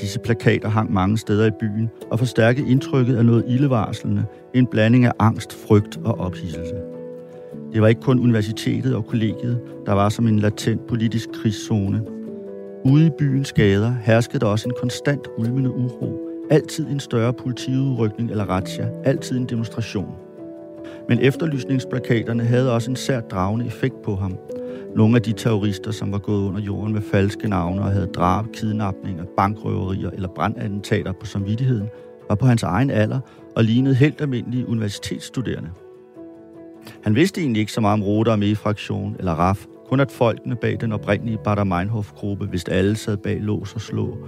Speaker 2: Disse plakater hang mange steder i byen og forstærkede indtrykket af noget ildevarslende, en blanding af angst, frygt og ophidselse. Det var ikke kun universitetet og kollegiet, der var som en latent politisk krigszone. Ude i byens gader herskede der også en konstant ulmende uro. Altid en større politiudrykning eller razzia. Altid en demonstration. Men efterlysningsplakaterne havde også en sært dragende effekt på ham. Nogle af de terrorister, som var gået under jorden med falske navne og havde drab, kidnapninger, bankrøverier eller brandattentater på samvittigheden, var på hans egen alder og lignede helt almindelige universitetsstuderende. Han vidste egentlig ikke så meget om Rote med fraktion eller RAF, kun at folkene bag den oprindelige Bader Meinhof-gruppe hvis alle sad bag lås og slå,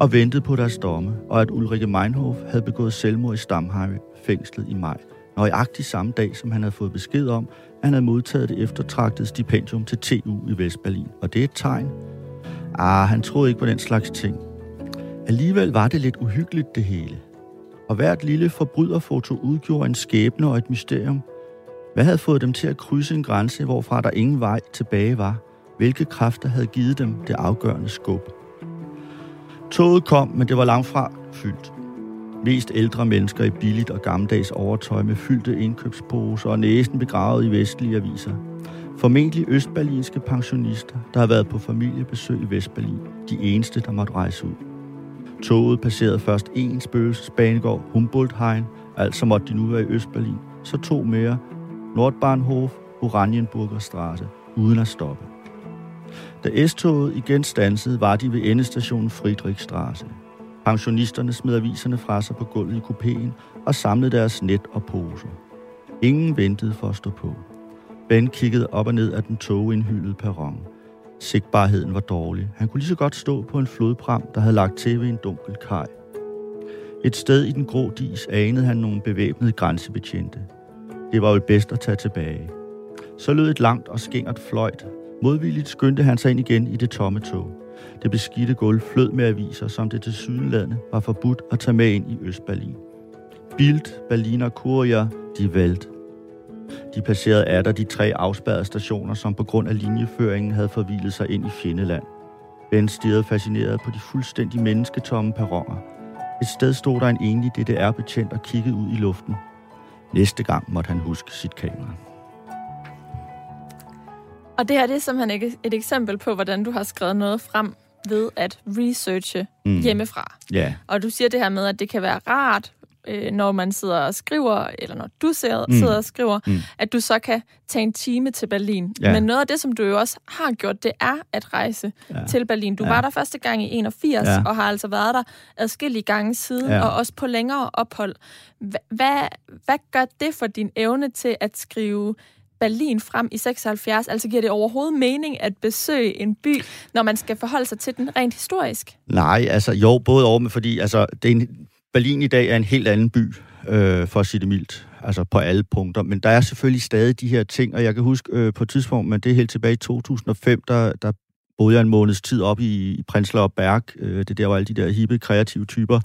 Speaker 2: og ventede på deres domme, og at Ulrike Meinhof havde begået selvmord i Stamheim fængslet i maj, nøjagtig samme dag, som han havde fået besked om, at han havde modtaget det eftertragtede stipendium til TU i Vestberlin. Og det er et tegn. Ah, han troede ikke på den slags ting. Alligevel var det lidt uhyggeligt det hele. Og hvert lille forbryderfoto udgjorde en skæbne og et mysterium – hvad havde fået dem til at krydse en grænse, hvorfra der ingen vej tilbage var? Hvilke kræfter havde givet dem det afgørende skub? Toget kom, men det var langt fra fyldt. Mest ældre mennesker i billigt og gammeldags overtøj med fyldte indkøbsposer og næsen begravet i vestlige aviser. Formentlig østberlinske pensionister, der har været på familiebesøg i Vestberlin. De eneste, der måtte rejse ud. Toget passerede først en spøgelsesbanegård, Humboldthein, altså måtte de nu være i Østberlin. Så to mere, Nordbahnhof, Oranienburger Straße, uden at stoppe. Da S-toget igen stansede, var de ved endestationen Friedrichstraße. Pensionisterne smed aviserne fra sig på gulvet i kupéen og samlede deres net og poser. Ingen ventede for at stå på. Ben kiggede op og ned af den togindhyldede perron. Sigtbarheden var dårlig. Han kunne lige så godt stå på en flodpram, der havde lagt til ved en dunkel kaj. Et sted i den grå dis anede han nogle bevæbnede grænsebetjente. Det var jo bedst at tage tilbage. Så lød et langt og skingert fløjt. Modvilligt skyndte han sig ind igen i det tomme tog. Det beskidte gulv flød med aviser, som det til sydenlandet var forbudt at tage med ind i Østberlin. Bild, Berliner Kurier, de Welt. De passerede af de tre afspærrede stationer, som på grund af linjeføringen havde forvildet sig ind i Fjendeland. Ben stirrede fascineret på de fuldstændig mennesketomme perroner. Et sted stod der en enlig DDR-betjent og kiggede ud i luften. Næste gang måtte han huske sit kamera.
Speaker 1: Og det her det er simpelthen et eksempel på, hvordan du har skrevet noget frem ved at researche mm. hjemmefra.
Speaker 2: Yeah.
Speaker 1: Og du siger det her med, at det kan være rart øh, når man sidder og skriver, eller når du sidder, mm. sidder og skriver, mm. at du så kan tage en time til Berlin. Ja. Men noget af det, som du jo også har gjort, det er at rejse ja. til Berlin. Du ja. var der første gang i 81, ja. og har altså været der adskillige gange siden, ja. og også på længere ophold. Hvad, hvad gør det for din evne til at skrive Berlin frem i 76? Altså giver det overhovedet mening at besøge en by, når man skal forholde sig til den rent historisk?
Speaker 2: Nej, altså jo, både over med, fordi altså, det er en, Berlin i dag er en helt anden by, øh, for at sige det mildt, altså på alle punkter. Men der er selvfølgelig stadig de her ting, og jeg kan huske øh, på et tidspunkt, men det er helt tilbage i 2005, der, der boede jeg en måneds tid op i, i Prenzlauer Berg. Øh, det der, hvor alle de der hippe, kreative typer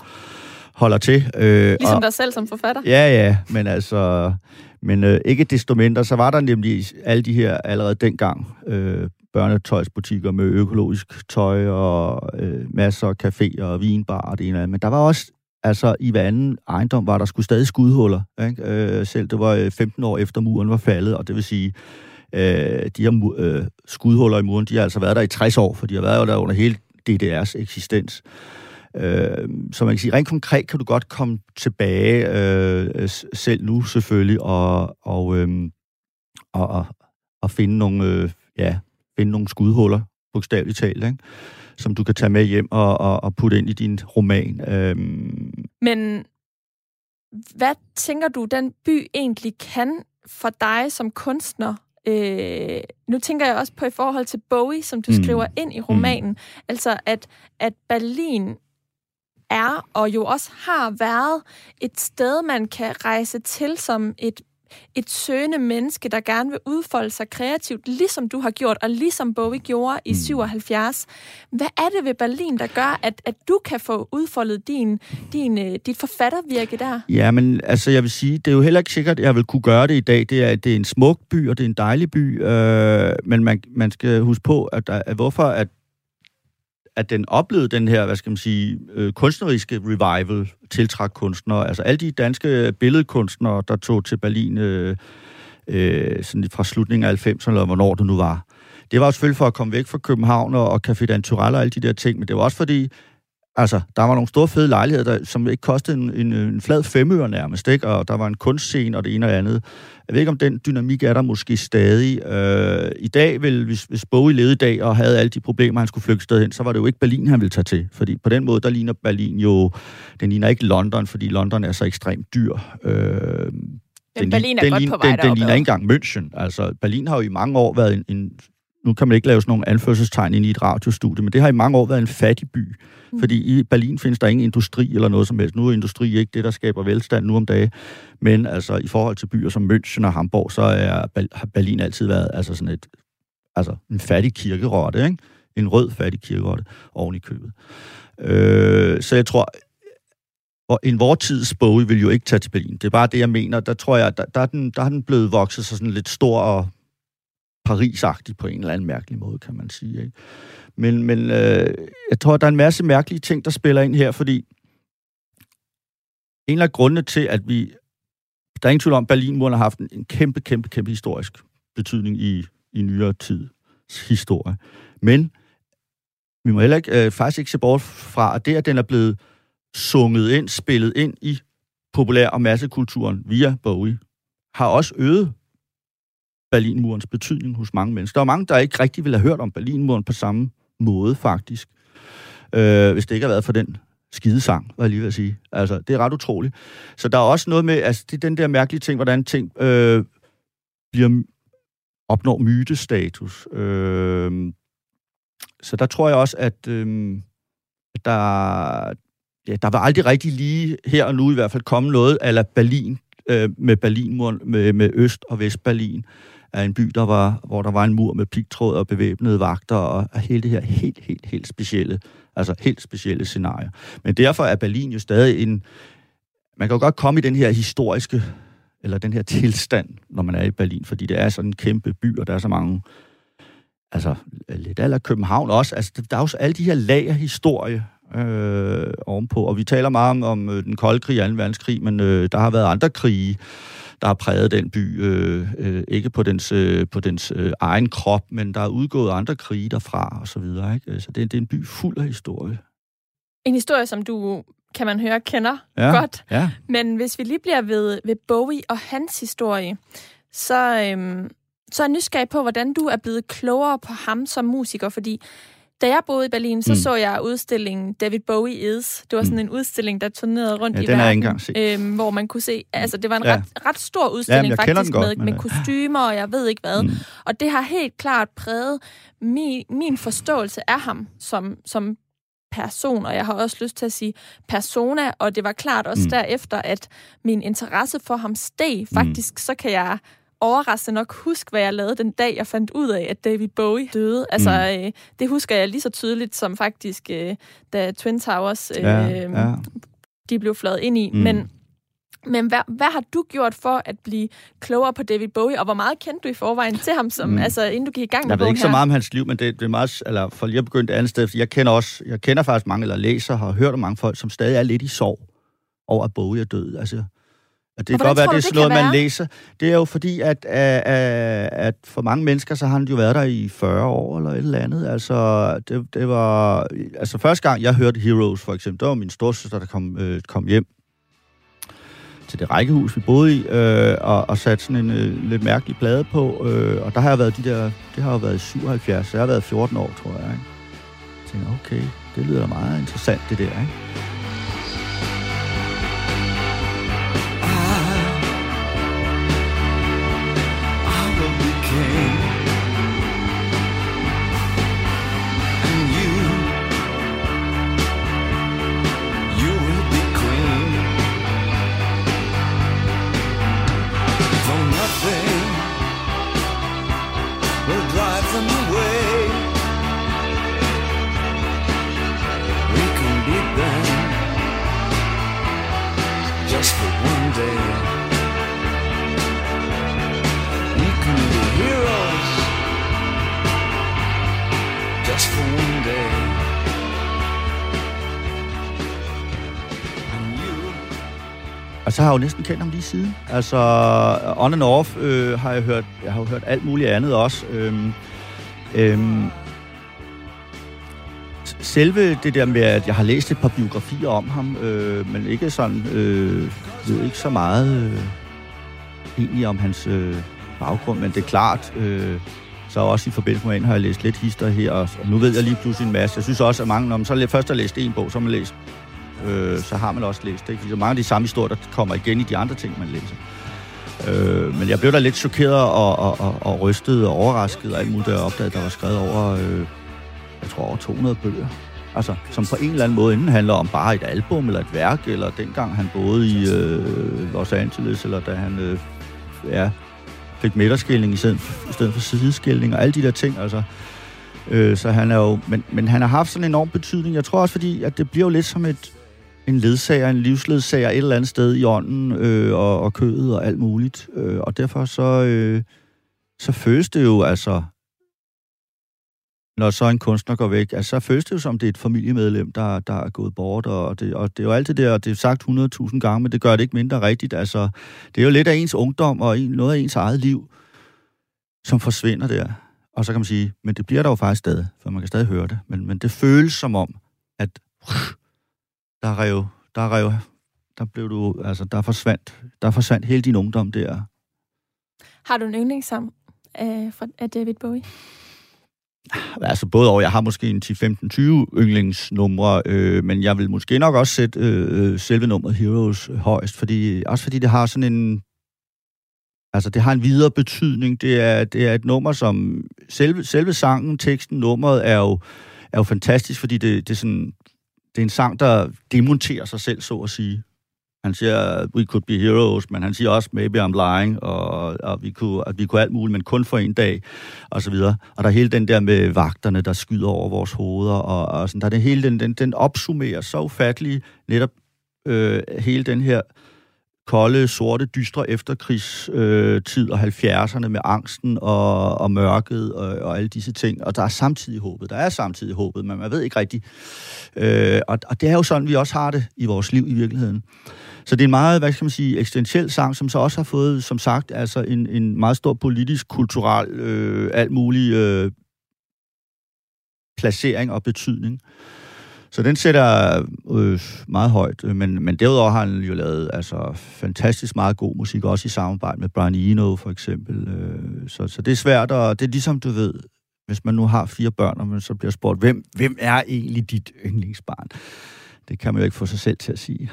Speaker 2: holder til.
Speaker 1: Øh, ligesom og, dig selv som forfatter?
Speaker 2: Ja, ja, men altså... Men øh, ikke desto mindre, så var der nemlig alle de her allerede dengang øh, børnetøjsbutikker med økologisk tøj og øh, masser af caféer og vinbar og det ene Men der var også Altså, i hver anden ejendom var der skulle stadig skudhuller. Ikke? Øh, selv det var øh, 15 år efter muren var faldet, og det vil sige, øh, de her øh, skudhuller i muren, de har altså været der i 60 år, for de har været der under hele DDR's eksistens. Øh, så man kan sige, rent konkret kan du godt komme tilbage, øh, selv nu selvfølgelig, og, og, øh, og, og, og finde nogle, øh, ja, finde nogle skudhuller, bogstaveligt talt, ikke? Som du kan tage med hjem og, og, og putte ind i din roman. Øhm.
Speaker 1: Men hvad tænker du, den by egentlig kan for dig som kunstner? Øh, nu tænker jeg også på i forhold til Bowie, som du mm. skriver ind i romanen. Mm. Altså, at, at Berlin er og jo også har været et sted, man kan rejse til som et et søgende menneske, der gerne vil udfolde sig kreativt, ligesom du har gjort, og ligesom Bowie gjorde i 77. Mm. Hvad er det ved Berlin, der gør, at, at du kan få udfoldet din, din, øh, dit forfattervirke der?
Speaker 2: Ja, men altså, jeg vil sige, det er jo heller ikke sikkert, at jeg vil kunne gøre det i dag. Det er, det er en smuk by, og det er en dejlig by, øh, men man, man skal huske på, at, at hvorfor at at den oplevede den her, hvad skal man sige, øh, kunstneriske revival, tiltræk kunstnere. Altså alle de danske billedkunstnere, der tog til Berlin øh, øh, sådan fra slutningen af 90'erne, eller hvornår det nu var. Det var selvfølgelig for at komme væk fra København og, og Café d'Anturel og alle de der ting, men det var også fordi, Altså, der var nogle store fede lejligheder, der, som ikke kostede en, en, en flad femøre nærmest, ikke? og der var en kunstscene og det ene og det andet. Jeg ved ikke, om den dynamik er der måske stadig. Øh, I dag, vil, hvis, hvis Bowie levede i dag og havde alle de problemer, han skulle flygte sted hen, så var det jo ikke Berlin, han ville tage til. Fordi på den måde, der ligner Berlin jo... Den ligner ikke London, fordi London er så ekstremt dyr. Øh,
Speaker 1: den, Berlin er den, godt på vej
Speaker 2: Den, den ligner ikke engang München. Altså, Berlin har jo i mange år været en, en nu kan man ikke lave sådan nogle anførselstegn ind i et radiostudie, men det har i mange år været en fattig by. Mm. Fordi i Berlin findes der ingen industri eller noget som helst. Nu er industri ikke det, der skaber velstand nu om dagen. Men altså, i forhold til byer som München og Hamburg, så er, har Berlin altid været altså sådan et, altså en fattig kirkerotte, ikke? En rød fattig kirkerotte oven i købet. Øh, så jeg tror, og en vortids Bowie vil jo ikke tage til Berlin. Det er bare det, jeg mener. Der tror jeg, der, der, er, den, der har den blevet vokset sig sådan lidt stor og parisagtigt på en eller anden mærkelig måde, kan man sige. Ikke? Men, men øh, jeg tror, der er en masse mærkelige ting, der spiller ind her, fordi en af grundene til, at vi... Der er ingen tvivl om, at Berlinmuren har haft en, en kæmpe, kæmpe, kæmpe historisk betydning i, i nyere tids historie. Men vi må heller ikke, øh, faktisk ikke se bort fra, at det, at den er blevet sunget ind, spillet ind i populær- og massekulturen via Bowie, har også øget Berlinmurens betydning hos mange mennesker. Der er mange, der ikke rigtig ville have hørt om Berlinmuren på samme måde, faktisk. Øh, hvis det ikke har været for den skidesang, var jeg lige at sige. Altså, det er ret utroligt. Så der er også noget med, altså, det er den der mærkelige ting, hvordan ting øh, bliver, opnår mytestatus. Øh, så der tror jeg også, at, øh, at der, ja, der var aldrig rigtig lige her og nu i hvert fald komme noget eller Berlin øh, med Berlinmuren, med, med Øst- og Vest-Berlin af en by, der var, hvor der var en mur med pigtråd og bevæbnede vagter, og hele det her helt, helt, helt specielle, altså helt specielle scenarie. Men derfor er Berlin jo stadig en... Man kan jo godt komme i den her historiske, eller den her tilstand, når man er i Berlin, fordi det er sådan en kæmpe by, og der er så mange altså lidt aller København også. Altså, der er jo alle de her lag af historie øh, ovenpå, og vi taler meget om, om øh, den kolde krig, 2. verdenskrig, men øh, der har været andre krige, der har præget den by, øh, øh, ikke på dens, øh, på dens øh, egen krop, men der er udgået andre krige derfra, og så videre. Ikke? Så det, det er en by fuld af historie.
Speaker 1: En historie, som du, kan man høre, kender
Speaker 2: ja,
Speaker 1: godt.
Speaker 2: Ja.
Speaker 1: Men hvis vi lige bliver ved, ved Bowie og hans historie, så, øhm, så er jeg nysgerrig på, hvordan du er blevet klogere på ham som musiker, fordi da jeg boede i Berlin, så mm. så jeg udstillingen David Bowie Is. Det var sådan mm. en udstilling, der turnerede rundt
Speaker 2: ja,
Speaker 1: i
Speaker 2: den
Speaker 1: verden.
Speaker 2: engang
Speaker 1: øhm, hvor man kunne se... Altså, det var en ja. ret, ret stor udstilling
Speaker 2: ja,
Speaker 1: faktisk,
Speaker 2: godt,
Speaker 1: med, med kostymer og jeg ved ikke hvad. Mm. Og det har helt klart præget min, min forståelse af ham som, som person, og jeg har også lyst til at sige persona, og det var klart også mm. derefter, at min interesse for ham steg. Mm. Faktisk mm. så kan jeg overraskende nok huske, hvad jeg lavede den dag, jeg fandt ud af, at David Bowie døde. Altså, mm. øh, det husker jeg lige så tydeligt som faktisk, øh, da Twin Towers øh, ja, ja. de blev fløjet ind i. Mm. Men men hvad, hvad har du gjort for at blive klogere på David Bowie, og hvor meget kendte du i forvejen til ham, som, mm. altså, inden du gik i gang med
Speaker 2: Jeg ved ikke
Speaker 1: her?
Speaker 2: så meget om hans liv, men det, det er meget, eller for lige at begynde et andet sted, jeg kender også, jeg kender faktisk mange, eller læser, har hørt om mange folk, som stadig er lidt i sorg over, at Bowie er død. Altså, og det kan godt være, det er sådan noget, man læser. Det er jo fordi, at, at, at for mange mennesker, så har han jo været der i 40 år eller et eller andet. Altså, det, det var... Altså, første gang, jeg hørte Heroes, for eksempel, det var min storsøster, der kom, øh, kom hjem til det rækkehus, vi boede i, øh, og, og satte sådan en øh, lidt mærkelig plade på. Øh, og der har jeg været de der... Det har jo været 77, så jeg har været 14 år, tror jeg. Ikke? Jeg tænkte, okay, det lyder meget interessant, det der, ikke? Så har jeg jo næsten kendt ham lige siden. Altså, on and off øh, har jeg hørt, jeg har jo hørt alt muligt andet også. Øhm, øhm, selve det der med, at jeg har læst et par biografier om ham, øh, men ikke sådan, øh, ved ikke så meget øh, egentlig om hans øh, baggrund, men det er klart, øh, så også i forbindelse med en har jeg læst lidt hister her, og nu ved jeg lige pludselig en masse. Jeg synes også, at mange, når man så først har læst en bog, så har man læst øh, så har man også læst det. Ikke? Fordi mange af de samme historier, der kommer igen i de andre ting, man læser. Øh, men jeg blev da lidt chokeret og, og, og, og rystet og overrasket og alt muligt, der opdagede, der var skrevet over, øh, jeg tror over 200 bøger. Altså, som på en eller anden måde enten handler om bare et album eller et værk, eller dengang han boede i øh, Los Angeles, eller da han øh, ja, fik midterskilling i stedet, i stedet for sideskilling, og alle de der ting, altså. Øh, så han er jo, men, men han har haft sådan en enorm betydning. Jeg tror også, fordi at det bliver jo lidt som et, en ledsager, en livsledsager et eller andet sted i ånden øh, og, og kødet og alt muligt. Øh, og derfor så, øh, så føles det jo altså, når så en kunstner går væk, altså, så føles det jo som, det er et familiemedlem, der, der er gået bort, og det, og det er jo altid det der, det er sagt 100.000 gange, men det gør det ikke mindre rigtigt. Altså, det er jo lidt af ens ungdom og en, noget af ens eget liv, som forsvinder der. Og så kan man sige, men det bliver der jo faktisk stadig, for man kan stadig høre det. Men, men det føles som om, at der rev, der rev, der blev du, altså der forsvandt, der forsvandt hele din ungdom der.
Speaker 1: Har du en yndlingssang af, af David Bowie?
Speaker 2: Altså både over, jeg har måske en 10-15-20 yndlingsnumre, øh, men jeg vil måske nok også sætte øh, selve nummeret Heroes højst, fordi, også fordi det har sådan en, altså det har en videre betydning. Det er, det er et nummer, som selve, selve sangen, teksten, nummeret er jo, er jo fantastisk, fordi det, det sådan det er en sang, der demonterer sig selv, så at sige. Han siger, we could be heroes, men han siger også, maybe I'm lying, og, og vi kunne, at vi kunne alt muligt, men kun for en dag, og så videre. Og der er hele den der med vagterne, der skyder over vores hoveder, og, og sådan, der er det hele, den, den, den opsummerer så ufattelig netop øh, hele den her kolde, sorte, dystre efterkrigstid og 70'erne med angsten og, og mørket og, og alle disse ting. Og der er samtidig håbet. Der er samtidig håbet, men man ved ikke rigtigt. Øh, og, og det er jo sådan, vi også har det i vores liv i virkeligheden. Så det er en meget, hvad skal man sige, eksistentiel sang, som så også har fået, som sagt, altså en, en meget stor politisk, kulturel, øh, alt mulig øh, placering og betydning. Så den sætter øh, meget højt, men, men derudover har han jo lavet altså, fantastisk meget god musik, også i samarbejde med Brian Eno for eksempel. Øh, så, så det er svært, og det er ligesom du ved, hvis man nu har fire børn, og man så bliver spurgt, hvem, hvem er egentlig dit yndlingsbarn? Det kan man jo ikke få sig selv til at sige.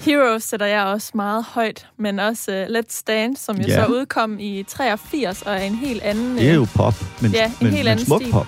Speaker 1: Heroes sætter jeg også meget højt, men også uh, Let's Dance, som jo ja. så udkom i 83 og er en helt anden...
Speaker 2: Det er jo pop, men,
Speaker 1: ja, en
Speaker 2: men,
Speaker 1: helt
Speaker 2: men
Speaker 1: anden
Speaker 2: smuk
Speaker 1: stil.
Speaker 2: pop.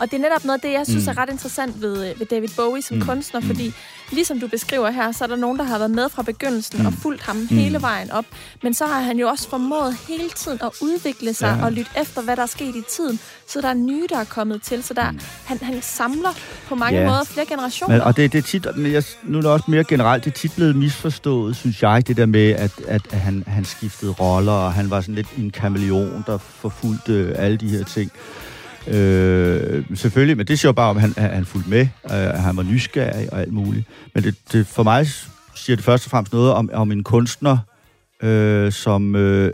Speaker 1: Og det er netop noget af det, jeg synes mm. er ret interessant ved, ved David Bowie som mm. kunstner, fordi ligesom du beskriver her, så er der nogen, der har været med fra begyndelsen mm. og fulgt ham mm. hele vejen op. Men så har han jo også formået hele tiden at udvikle sig ja. og lytte efter, hvad der er sket i tiden. Så der er nye, der er kommet til. Så der, mm. han, han samler på mange ja. måder flere generationer.
Speaker 2: Men, og det, det er tit, men jeg, nu er det også mere generelt, det er tit blevet misforstået, synes jeg, det der med, at, at, at han, han skiftede roller, og han var sådan lidt en kameleon, der forfulgte alle de her ting. Øh, selvfølgelig, men det siger jo bare, om han, han fulgte med, øh, han var nysgerrig og alt muligt. Men det, det, for mig siger det først og fremmest noget om, om en kunstner, øh, som, øh,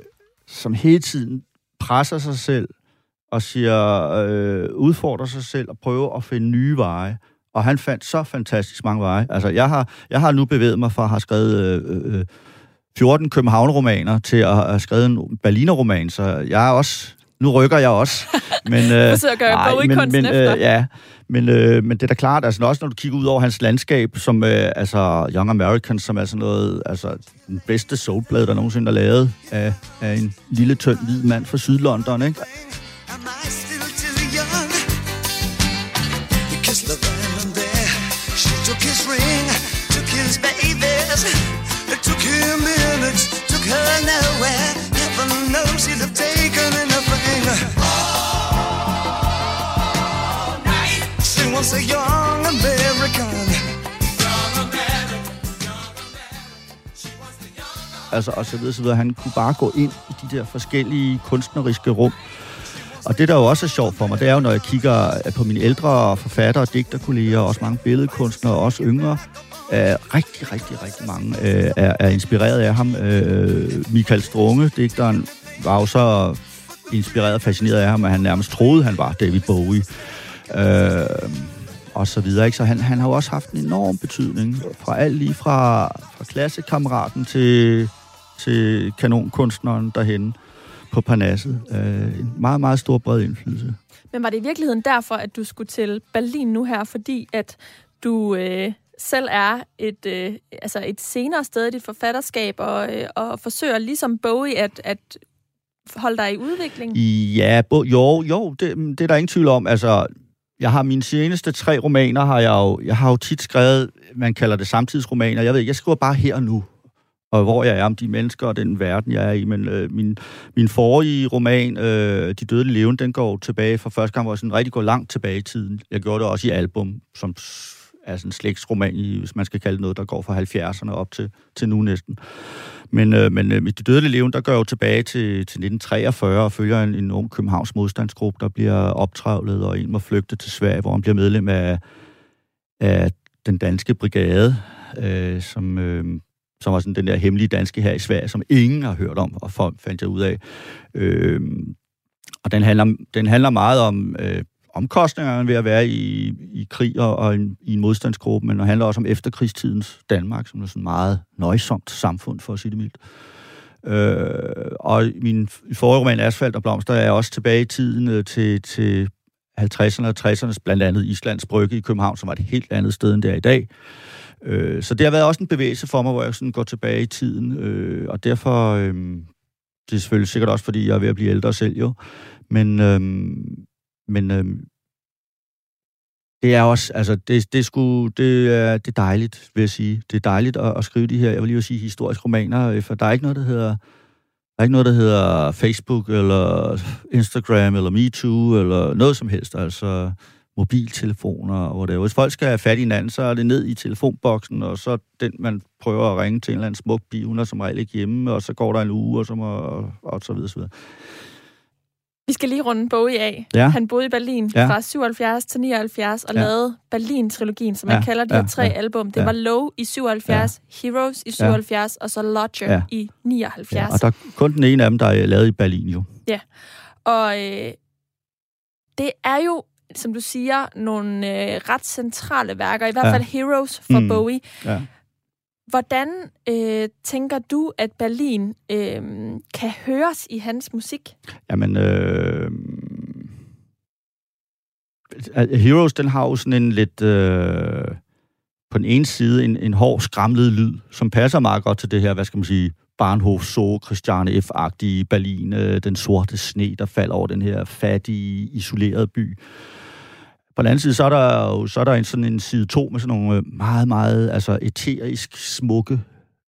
Speaker 2: som hele tiden presser sig selv og siger, øh, udfordrer sig selv og prøver at finde nye veje. Og han fandt så fantastisk mange veje. Altså, jeg har, jeg har nu bevæget mig fra at have skrevet øh, øh, øh 14 København-romaner til at have skrevet en Berliner-roman, så jeg er også nu rykker jeg også.
Speaker 1: Men, øh, Forsøger at gøre nej, men, men,
Speaker 2: øh, ja, men, øh, men det er da klart, altså også når du kigger ud over hans landskab, som øh, altså Young Americans, som er sådan noget, altså den bedste soulblad, der nogensinde er lavet af, af en lille, tynd, hvid mand fra Sydlondon, ikke? Altså, og så videre, så videre. Han kunne bare gå ind i de der forskellige kunstneriske rum. Og det, der jo også er sjovt for mig, det er jo, når jeg kigger øh, på mine ældre forfattere og digterkolleger, også mange billedkunstnere, også yngre, er rigtig, rigtig, rigtig mange øh, er, er inspireret af ham. Øh, Michael Strunge, digteren, var jo så inspireret og fascineret af ham, at han nærmest troede, han var David Bowie. Øh, og så videre. Ikke? Så han, han har jo også haft en enorm betydning fra alt lige fra, fra klassekammeraten til, til kanonkunstneren derhen på Parnasset. Øh, en meget, meget stor bred indflydelse.
Speaker 1: Men var det i virkeligheden derfor, at du skulle til Berlin nu her, fordi at du øh, selv er et, øh, altså et senere sted i dit forfatterskab, og, øh, og forsøger ligesom Bowie at, at holde dig i udvikling?
Speaker 2: Ja, bo, jo, jo det, det er der ingen tvivl om. Altså, jeg har mine seneste tre romaner, har jeg jo, jeg har jo tit skrevet, man kalder det samtidsromaner. Jeg ved jeg skriver bare her og nu og hvor jeg er om de mennesker og den verden, jeg er i. Men øh, min, min forrige roman, øh, De Døde Levende, den går tilbage for første gang, hvor jeg sådan rigtig går langt tilbage i tiden. Jeg gjorde det også i album, som er sådan en slægtsroman, roman, hvis man skal kalde det noget, der går fra 70'erne op til, til nu næsten. Men, øh, men øh, De Døde Levende, der går jeg jo tilbage til, til 1943 og følger en, en ung Københavns modstandsgruppe, der bliver optravlet, og en må flygte til Sverige, hvor han bliver medlem af, af den danske brigade, øh, som... Øh, som var sådan den der hemmelige danske her i Sverige, som ingen har hørt om, og fandt jeg ud af. Øh, og den handler, den handler meget om, øh, omkostningerne ved at være i, i krig og, og en, i en modstandsgruppe, men den handler også om efterkrigstidens Danmark, som er sådan meget nøjsomt samfund, for at sige det mildt. Øh, og min forrige roman, Asfalt og Blomster, er også tilbage i tiden øh, til, til 50'erne og 60'ernes, blandt andet Islands Brygge i København, som var et helt andet sted end det er i dag. Øh, så det har været også en bevægelse for mig, hvor jeg sådan går tilbage i tiden, øh, og derfor, øh, det er selvfølgelig sikkert også, fordi jeg er ved at blive ældre selv jo, men, øh, men øh, det er også, altså, det, det, er det, er, det er dejligt, vil jeg sige. Det er dejligt at, at skrive de her, jeg vil lige sige, historiske romaner, øh, for der er ikke noget, der hedder, der er ikke noget, der hedder Facebook, eller Instagram, eller MeToo, eller noget som helst. Altså, mobiltelefoner og hvor det. Hvis folk skal have fat i hinanden, så er det ned i telefonboksen, og så den, man prøver at ringe til en eller anden smuk bi, hun er som regel ikke hjemme, og så går der en uge, og så, må, og, og så videre, så videre.
Speaker 1: Vi skal lige runde Bowie af.
Speaker 2: Ja.
Speaker 1: Han boede i Berlin ja. fra 77 til 79 og ja. lavede Berlin-trilogien, som man ja. kalder de her ja. tre ja. album. Det ja. var Low i 77, ja. Heroes i 77 ja. og så Lodger ja. i 79. Ja.
Speaker 2: Og der er kun den ene af dem, der er lavet i Berlin jo.
Speaker 1: Ja, og øh, det er jo som du siger, nogle øh, ret centrale værker, i hvert fald ja. Heroes for mm. Bowie. Ja. Hvordan øh, tænker du, at Berlin øh, kan høres i hans musik?
Speaker 2: Jamen, øh, Heroes, den har jo sådan en lidt... Øh, på den ene side en, en hård, skramlet lyd, som passer meget godt til det her, hvad skal man sige, Bahnhof Zoo, Christiane F-agtige Berlin, øh, den sorte sne, der falder over den her fattige, isolerede by. På den anden side, så er der jo så er der en, sådan en side 2 med sådan nogle øh, meget, meget altså eterisk smukke,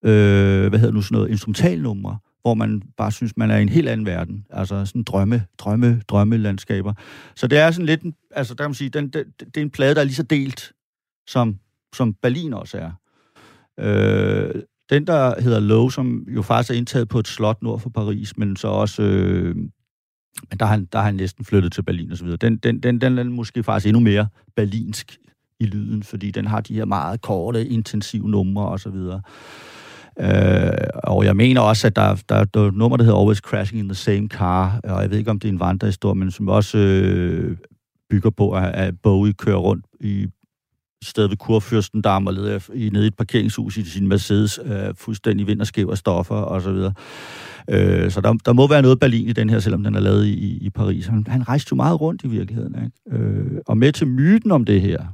Speaker 2: øh, hvad hedder nu sådan noget, instrumentalnumre, hvor man bare synes, man er i en helt anden verden. Altså sådan drømme, drømme, drømmelandskaber. Så det er sådan lidt, altså der kan man sige, den, det, det er en plade, der er lige så delt, som, som Berlin også er. Øh, den, der hedder Low, som jo faktisk er indtaget på et slot nord for Paris, men så også øh, men der har han, der har han næsten flyttet til Berlin og så videre. Den, den, den, den er måske faktisk endnu mere berlinsk i lyden, fordi den har de her meget korte, intensive numre og så videre. Øh, og jeg mener også, at der, der, der er et nummer, der hedder Always Crashing in the Same Car, og jeg ved ikke, om det er en vandrehistorie, men som også øh, bygger på, at, at Bowie kører rundt i sted ved Kurfürstendam og leder i, nede i et parkeringshus i sin Mercedes, øh, fuldstændig vinderskæv af stoffer og så videre. Øh, så der, der må være noget Berlin i den her, selvom den er lavet i, i Paris. Han, han rejste jo meget rundt i virkeligheden. Ikke? Øh, og med til myten om det her,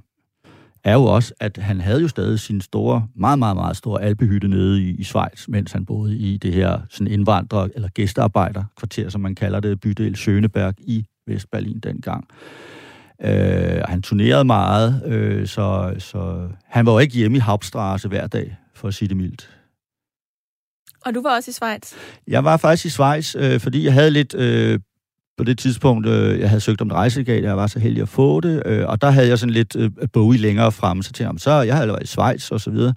Speaker 2: er jo også, at han havde jo stadig sin store, meget, meget, meget store alpehytte nede i, i Schweiz, mens han boede i det her sådan indvandrer- eller gæstearbejderkvarter, som man kalder det, bydel Schöneberg i Vestberlin dengang. Øh, han turnerede meget, øh, så, så han var jo ikke hjemme i Hauptstraße hver dag, for at sige det mildt.
Speaker 1: Og du var også i Schweiz?
Speaker 2: Jeg var faktisk i Schweiz, øh, fordi jeg havde lidt... Øh, på det tidspunkt, øh, jeg havde søgt om et rejsegat, jeg var så heldig at få det, øh, og der havde jeg sådan lidt øh, Bowie længere fremme, så tænkte jeg, så jeg havde været i Schweiz og så videre.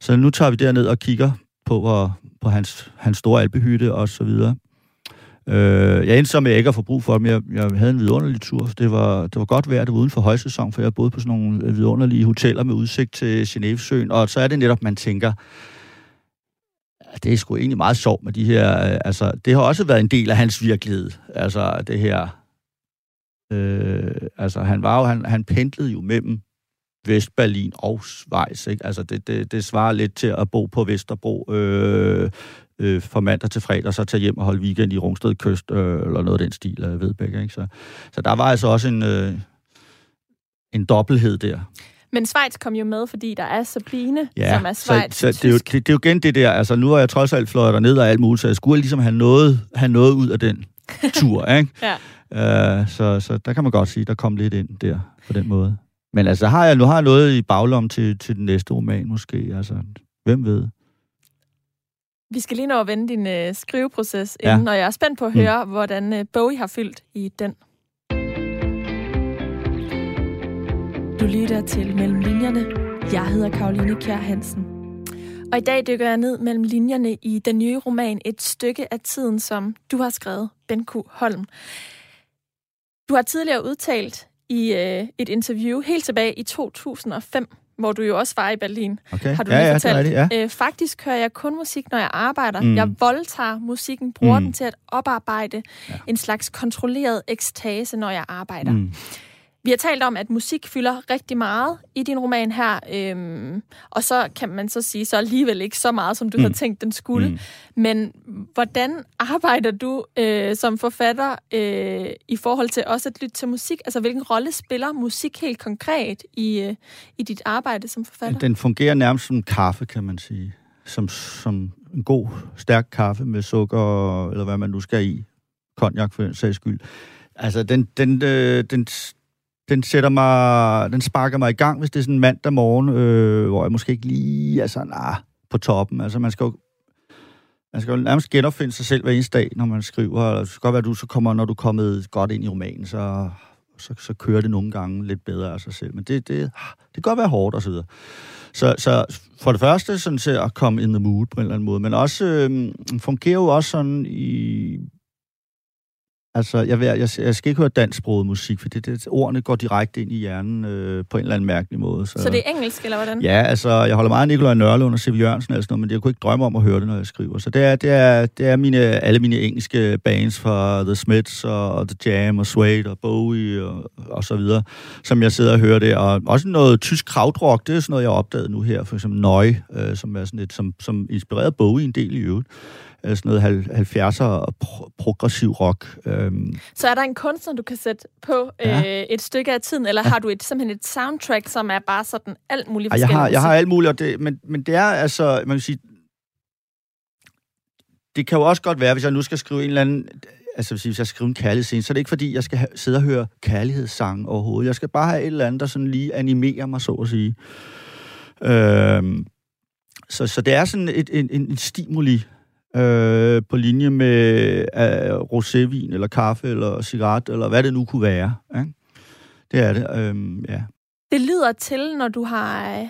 Speaker 2: Så nu tager vi derned og kigger på, hvor, på hans, hans store alpehytte og så videre. Øh, jeg endte så med ikke at få brug for dem. Jeg, jeg havde en vidunderlig tur. Det var, det var godt vejr, det var uden for højsæson, for jeg boede på sådan nogle øh, vidunderlige hoteller med udsigt til Genevesøen. Og så er det netop, man tænker, ah, det er sgu egentlig meget sjovt med de her... Øh, altså, det har også været en del af hans virkelighed. Altså, det her... Øh, altså, han var jo... Han, han pendlede jo mellem Vestberlin og Schweiz, ikke? Altså, det, det, det svarer lidt til at bo på Vesterbro øh, øh, fra mandag til fredag, og så tage hjem og holde weekend i Rungsted Kyst, øh, eller noget af den stil, øh, Vedbæk, ikke? Så, så der var altså også en, øh, en dobbelthed der.
Speaker 1: Men Schweiz kom jo med, fordi der er Sabine, ja, som er Schweiz.
Speaker 2: Så, så det, er jo, det, det er jo igen det der, altså nu har jeg trods alt fløjet ned og alt muligt, så jeg skulle ligesom have noget, have noget ud af den tur, ikke? ja. uh, så, så der kan man godt sige, der kom lidt ind der på den måde. Men altså, har jeg, nu har jeg noget i baglom til, til den næste roman måske, altså, hvem ved?
Speaker 1: Vi skal lige nå at vende din øh, skriveproces inden, ja. og jeg er spændt på at høre, mm. hvordan øh, Bowie har fyldt i den. Du lytter til Mellem Linjerne. Jeg hedder Karoline Kjær Hansen. Og i dag dykker jeg ned mellem linjerne i den nye roman Et stykke af tiden, som du har skrevet, Ben Q. Holm. Du har tidligere udtalt i øh, et interview helt tilbage i 2005, hvor du jo også var i Berlin,
Speaker 2: okay.
Speaker 1: har du
Speaker 2: ja,
Speaker 1: lige
Speaker 2: ja,
Speaker 1: fortalt.
Speaker 2: Det ja.
Speaker 1: øh, faktisk hører jeg kun musik, når jeg arbejder. Mm. Jeg voldtager musikken, bruger mm. den til at oparbejde ja. en slags kontrolleret ekstase, når jeg arbejder. Mm. Vi har talt om, at musik fylder rigtig meget i din roman her, øhm, og så kan man så sige, så alligevel ikke så meget, som du mm. havde tænkt, den skulle. Mm. Men hvordan arbejder du øh, som forfatter øh, i forhold til også at lytte til musik? Altså, hvilken rolle spiller musik helt konkret i, øh, i dit arbejde som forfatter?
Speaker 2: Den fungerer nærmest som kaffe, kan man sige. Som, som en god, stærk kaffe med sukker, eller hvad man nu skal i. Konjak for den sags skyld. Altså, den, den, øh, den, den sætter mig, den sparker mig i gang, hvis det er sådan en mandag morgen, øh, hvor jeg måske ikke lige er sådan, ah, på toppen. Altså, man skal jo man skal jo nærmest genopfinde sig selv hver eneste dag, når man skriver. Det skal godt være, at du så kommer, når du er kommet godt ind i romanen, så, så, så kører det nogle gange lidt bedre af sig selv. Men det, det, ah, det kan godt være hårdt og så videre. Så, så for det første sådan til at komme in the mood på en eller anden måde, men også øh, fungerer jo også sådan i Altså, jeg, vil, jeg, jeg skal ikke høre dansksproget musik, for det, det, ordene går direkte ind i hjernen øh, på en eller anden mærkelig måde.
Speaker 1: Så, så det er engelsk, eller hvordan?
Speaker 2: Ja, altså, jeg holder meget af Nikolaj Nørlund og Siv Jørgensen og sådan noget, men jeg kunne ikke drømme om at høre det, når jeg skriver. Så det er, det er, det er mine, alle mine engelske bands fra The Smiths og The Jam og Suede og Bowie og, og så videre, som jeg sidder og hører det. Og også noget tysk krautrock, det er sådan noget, jeg har opdaget nu her, for eksempel Nøje, øh, som er sådan et, som, som inspirerede Bowie en del i øvrigt. Øh, sådan noget 70'er pro- progressiv rock. Øhm.
Speaker 1: Så er der en kunstner, du kan sætte på ja. øh, et stykke af tiden, eller ja. har du et, simpelthen et soundtrack, som er bare sådan alt muligt
Speaker 2: forskelligt? Jeg har, jeg har alt muligt, og det, men, men det er altså, man kan sige, det kan jo også godt være, hvis jeg nu skal skrive en eller anden, altså hvis jeg skriver en kærlighedsscene, så er det ikke fordi, jeg skal have, sidde og høre kærlighedssang overhovedet. Jeg skal bare have et eller andet, der sådan lige animerer mig, så at sige. Øhm, så, så det er sådan et, en, en stimuli, øh, på linje med øh, rosévin, eller kaffe, eller cigaret, eller hvad det nu kunne være. Ikke? Det er det, øh, ja.
Speaker 1: Det lyder til, når du har øh,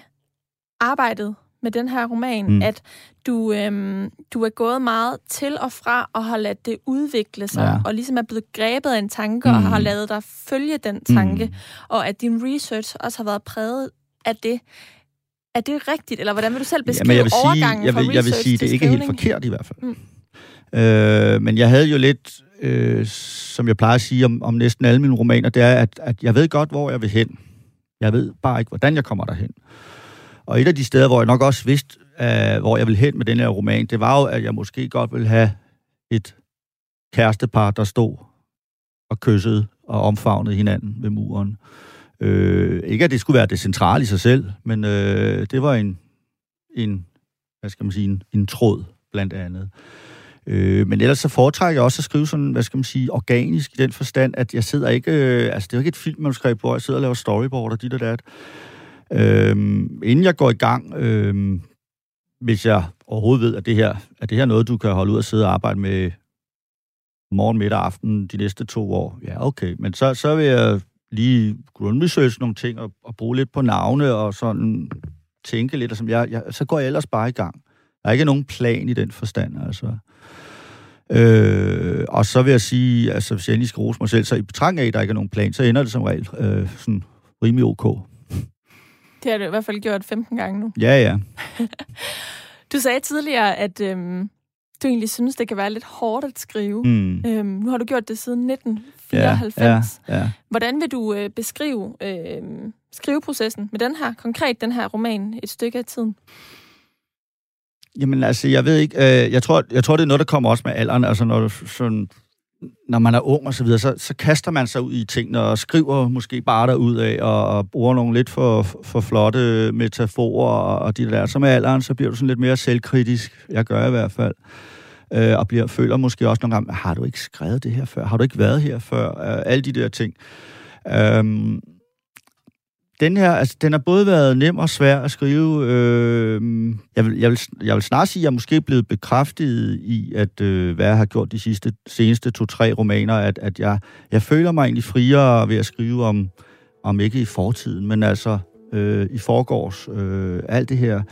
Speaker 1: arbejdet med den her roman, mm. at du, øhm, du er gået meget til og fra og har ladet det udvikle sig, ja. og ligesom er blevet grebet af en tanke, mm. og har lavet dig følge den tanke, mm. og at din research også har været præget af det. Er det rigtigt, eller hvordan vil du selv beskrive ja, jeg vil overgangen
Speaker 2: sige, jeg vil,
Speaker 1: jeg
Speaker 2: vil sige, det er ikke helt forkert i hvert fald. Mm. Øh, men jeg havde jo lidt, øh, som jeg plejer at sige om, om næsten alle mine romaner, det er, at, at jeg ved godt, hvor jeg vil hen. Jeg ved bare ikke, hvordan jeg kommer derhen. Og et af de steder, hvor jeg nok også vidste, uh, hvor jeg vil hen med den her roman, det var jo, at jeg måske godt ville have et kærestepar, der stod og kyssede og omfavnede hinanden ved muren. Øh, Øh, ikke at det skulle være det centrale i sig selv, men øh, det var en, en, hvad skal man sige, en, en tråd blandt andet. Øh, men ellers så foretrækker jeg også at skrive sådan, hvad skal man sige, organisk i den forstand, at jeg sidder ikke, øh, altså det er jo ikke et filmmanuskript, hvor jeg sidder og laver storyboard og dit og dat. Øh, inden jeg går i gang, øh, hvis jeg overhovedet ved, at det her er det her noget, du kan holde ud og sidde og arbejde med morgen, middag og aften de næste to år, ja okay, men så, så vil jeg lige grundresearch nogle ting og, og bruge lidt på navne og sådan tænke lidt, og som jeg, jeg, så går jeg ellers bare i gang. Der er ikke nogen plan i den forstand, altså. Øh, og så vil jeg sige, altså hvis jeg endelig skal rose mig selv, så i betragtning af, at der ikke er nogen plan, så ender det som regel øh, sådan rimelig ok.
Speaker 1: Det har du i hvert fald gjort 15 gange nu.
Speaker 2: Ja, ja.
Speaker 1: du sagde tidligere, at øhm, du egentlig synes, det kan være lidt hårdt at skrive. Mm. Øhm, nu har du gjort det siden 1994. Ja, ja, ja. Hvordan vil du øh, beskrive øh, skriveprocessen med den her, konkret den her roman, et stykke af tiden?
Speaker 2: Jamen altså, jeg ved ikke, øh, jeg, tror, jeg tror, det er noget, der kommer også med alderen, altså når du sådan når man er ung og så videre, så, så kaster man sig ud i tingene og skriver måske bare der ud af og, og bruger nogle lidt for, for flotte metaforer og, og de der. Så med alderen, så bliver du sådan lidt mere selvkritisk. Jeg gør i hvert fald. Øh, og bliver, føler måske også nogle gange, har du ikke skrevet det her før? Har du ikke været her før? Øh, alle de der ting. Øh, den her, altså, den har både været nem og svær at skrive. Øh, jeg, vil, jeg, vil, jeg vil snart sige, at jeg er måske blevet bekræftet i, at øh, hvad jeg har gjort de sidste, seneste to-tre romaner, at, at jeg, jeg føler mig egentlig friere ved at skrive om, om ikke i fortiden, men altså øh, i forgårs. Øh, alt det her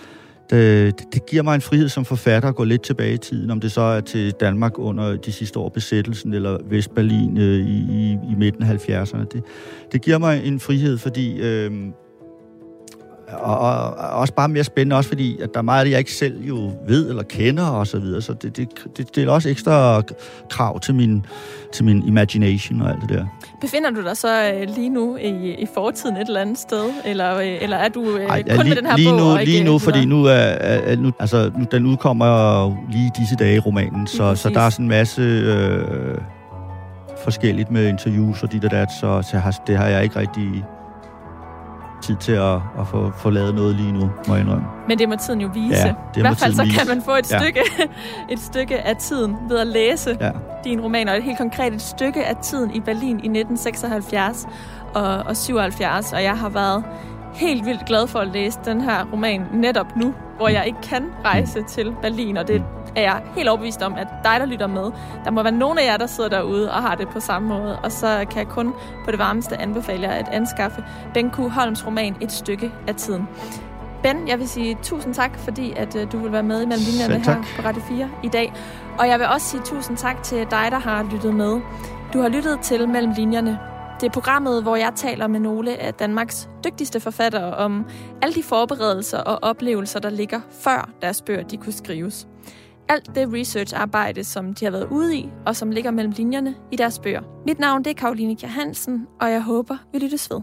Speaker 2: Øh, det, det giver mig en frihed som forfatter at gå lidt tilbage i tiden, om det så er til Danmark under de sidste år besættelsen, eller Vestberlin øh, i, i, i midten af 70'erne. Det, det giver mig en frihed, fordi øh, og, og, og også bare mere spændende, også fordi at der er meget af det, jeg ikke selv jo ved eller kender og så videre, så det, det, det, det er også ekstra krav til min, til min imagination og alt det der.
Speaker 1: Befinder du dig så øh, lige nu i, i fortiden et eller andet sted, eller, øh, eller er du øh, Ej, ja, kun lige, med den her
Speaker 2: lige
Speaker 1: bog?
Speaker 2: Nu,
Speaker 1: ikke
Speaker 2: lige nu, fordi nu er, er nu, altså, nu, den udkommer lige disse dage, romanen, så, så der er sådan en masse øh, forskelligt med interviews og dit og dat, så, så har, det har jeg ikke rigtig tid til at, at få, få lavet noget lige nu, må jeg indrømme.
Speaker 1: Men det må tiden jo vise.
Speaker 2: Ja, det
Speaker 1: I hvert fald så
Speaker 2: vise.
Speaker 1: kan man få et
Speaker 2: Ja.
Speaker 1: stykke, et stykke af tiden ved at læse
Speaker 2: Ja.
Speaker 1: din roman, og et helt konkret et stykke af tiden i Berlin i 1976 og, og 77, og jeg har været helt vildt glad for at læse den her roman netop nu, hvor jeg ikke kan rejse til Berlin, og det er jeg helt overbevist om, at dig, der lytter med, der må være nogen af jer, der sidder derude og har det på samme måde, og så kan jeg kun på det varmeste anbefale jer at anskaffe Ben Q. Holms roman Et stykke af tiden. Ben, jeg vil sige tusind tak, fordi at øh, du vil være med i mellem linjerne her på Radio 4 i dag. Og jeg vil også sige tusind tak til dig, der har lyttet med. Du har lyttet til Mellem Linjerne. Det er programmet, hvor jeg taler med nogle af Danmarks dygtigste forfattere om alle de forberedelser og oplevelser, der ligger før deres bøger de kunne skrives. Alt det researcharbejde, som de har været ude i, og som ligger mellem linjerne i deres bøger. Mit navn det er Karoline Kjær Hansen, og jeg håber, vi lyttes ved.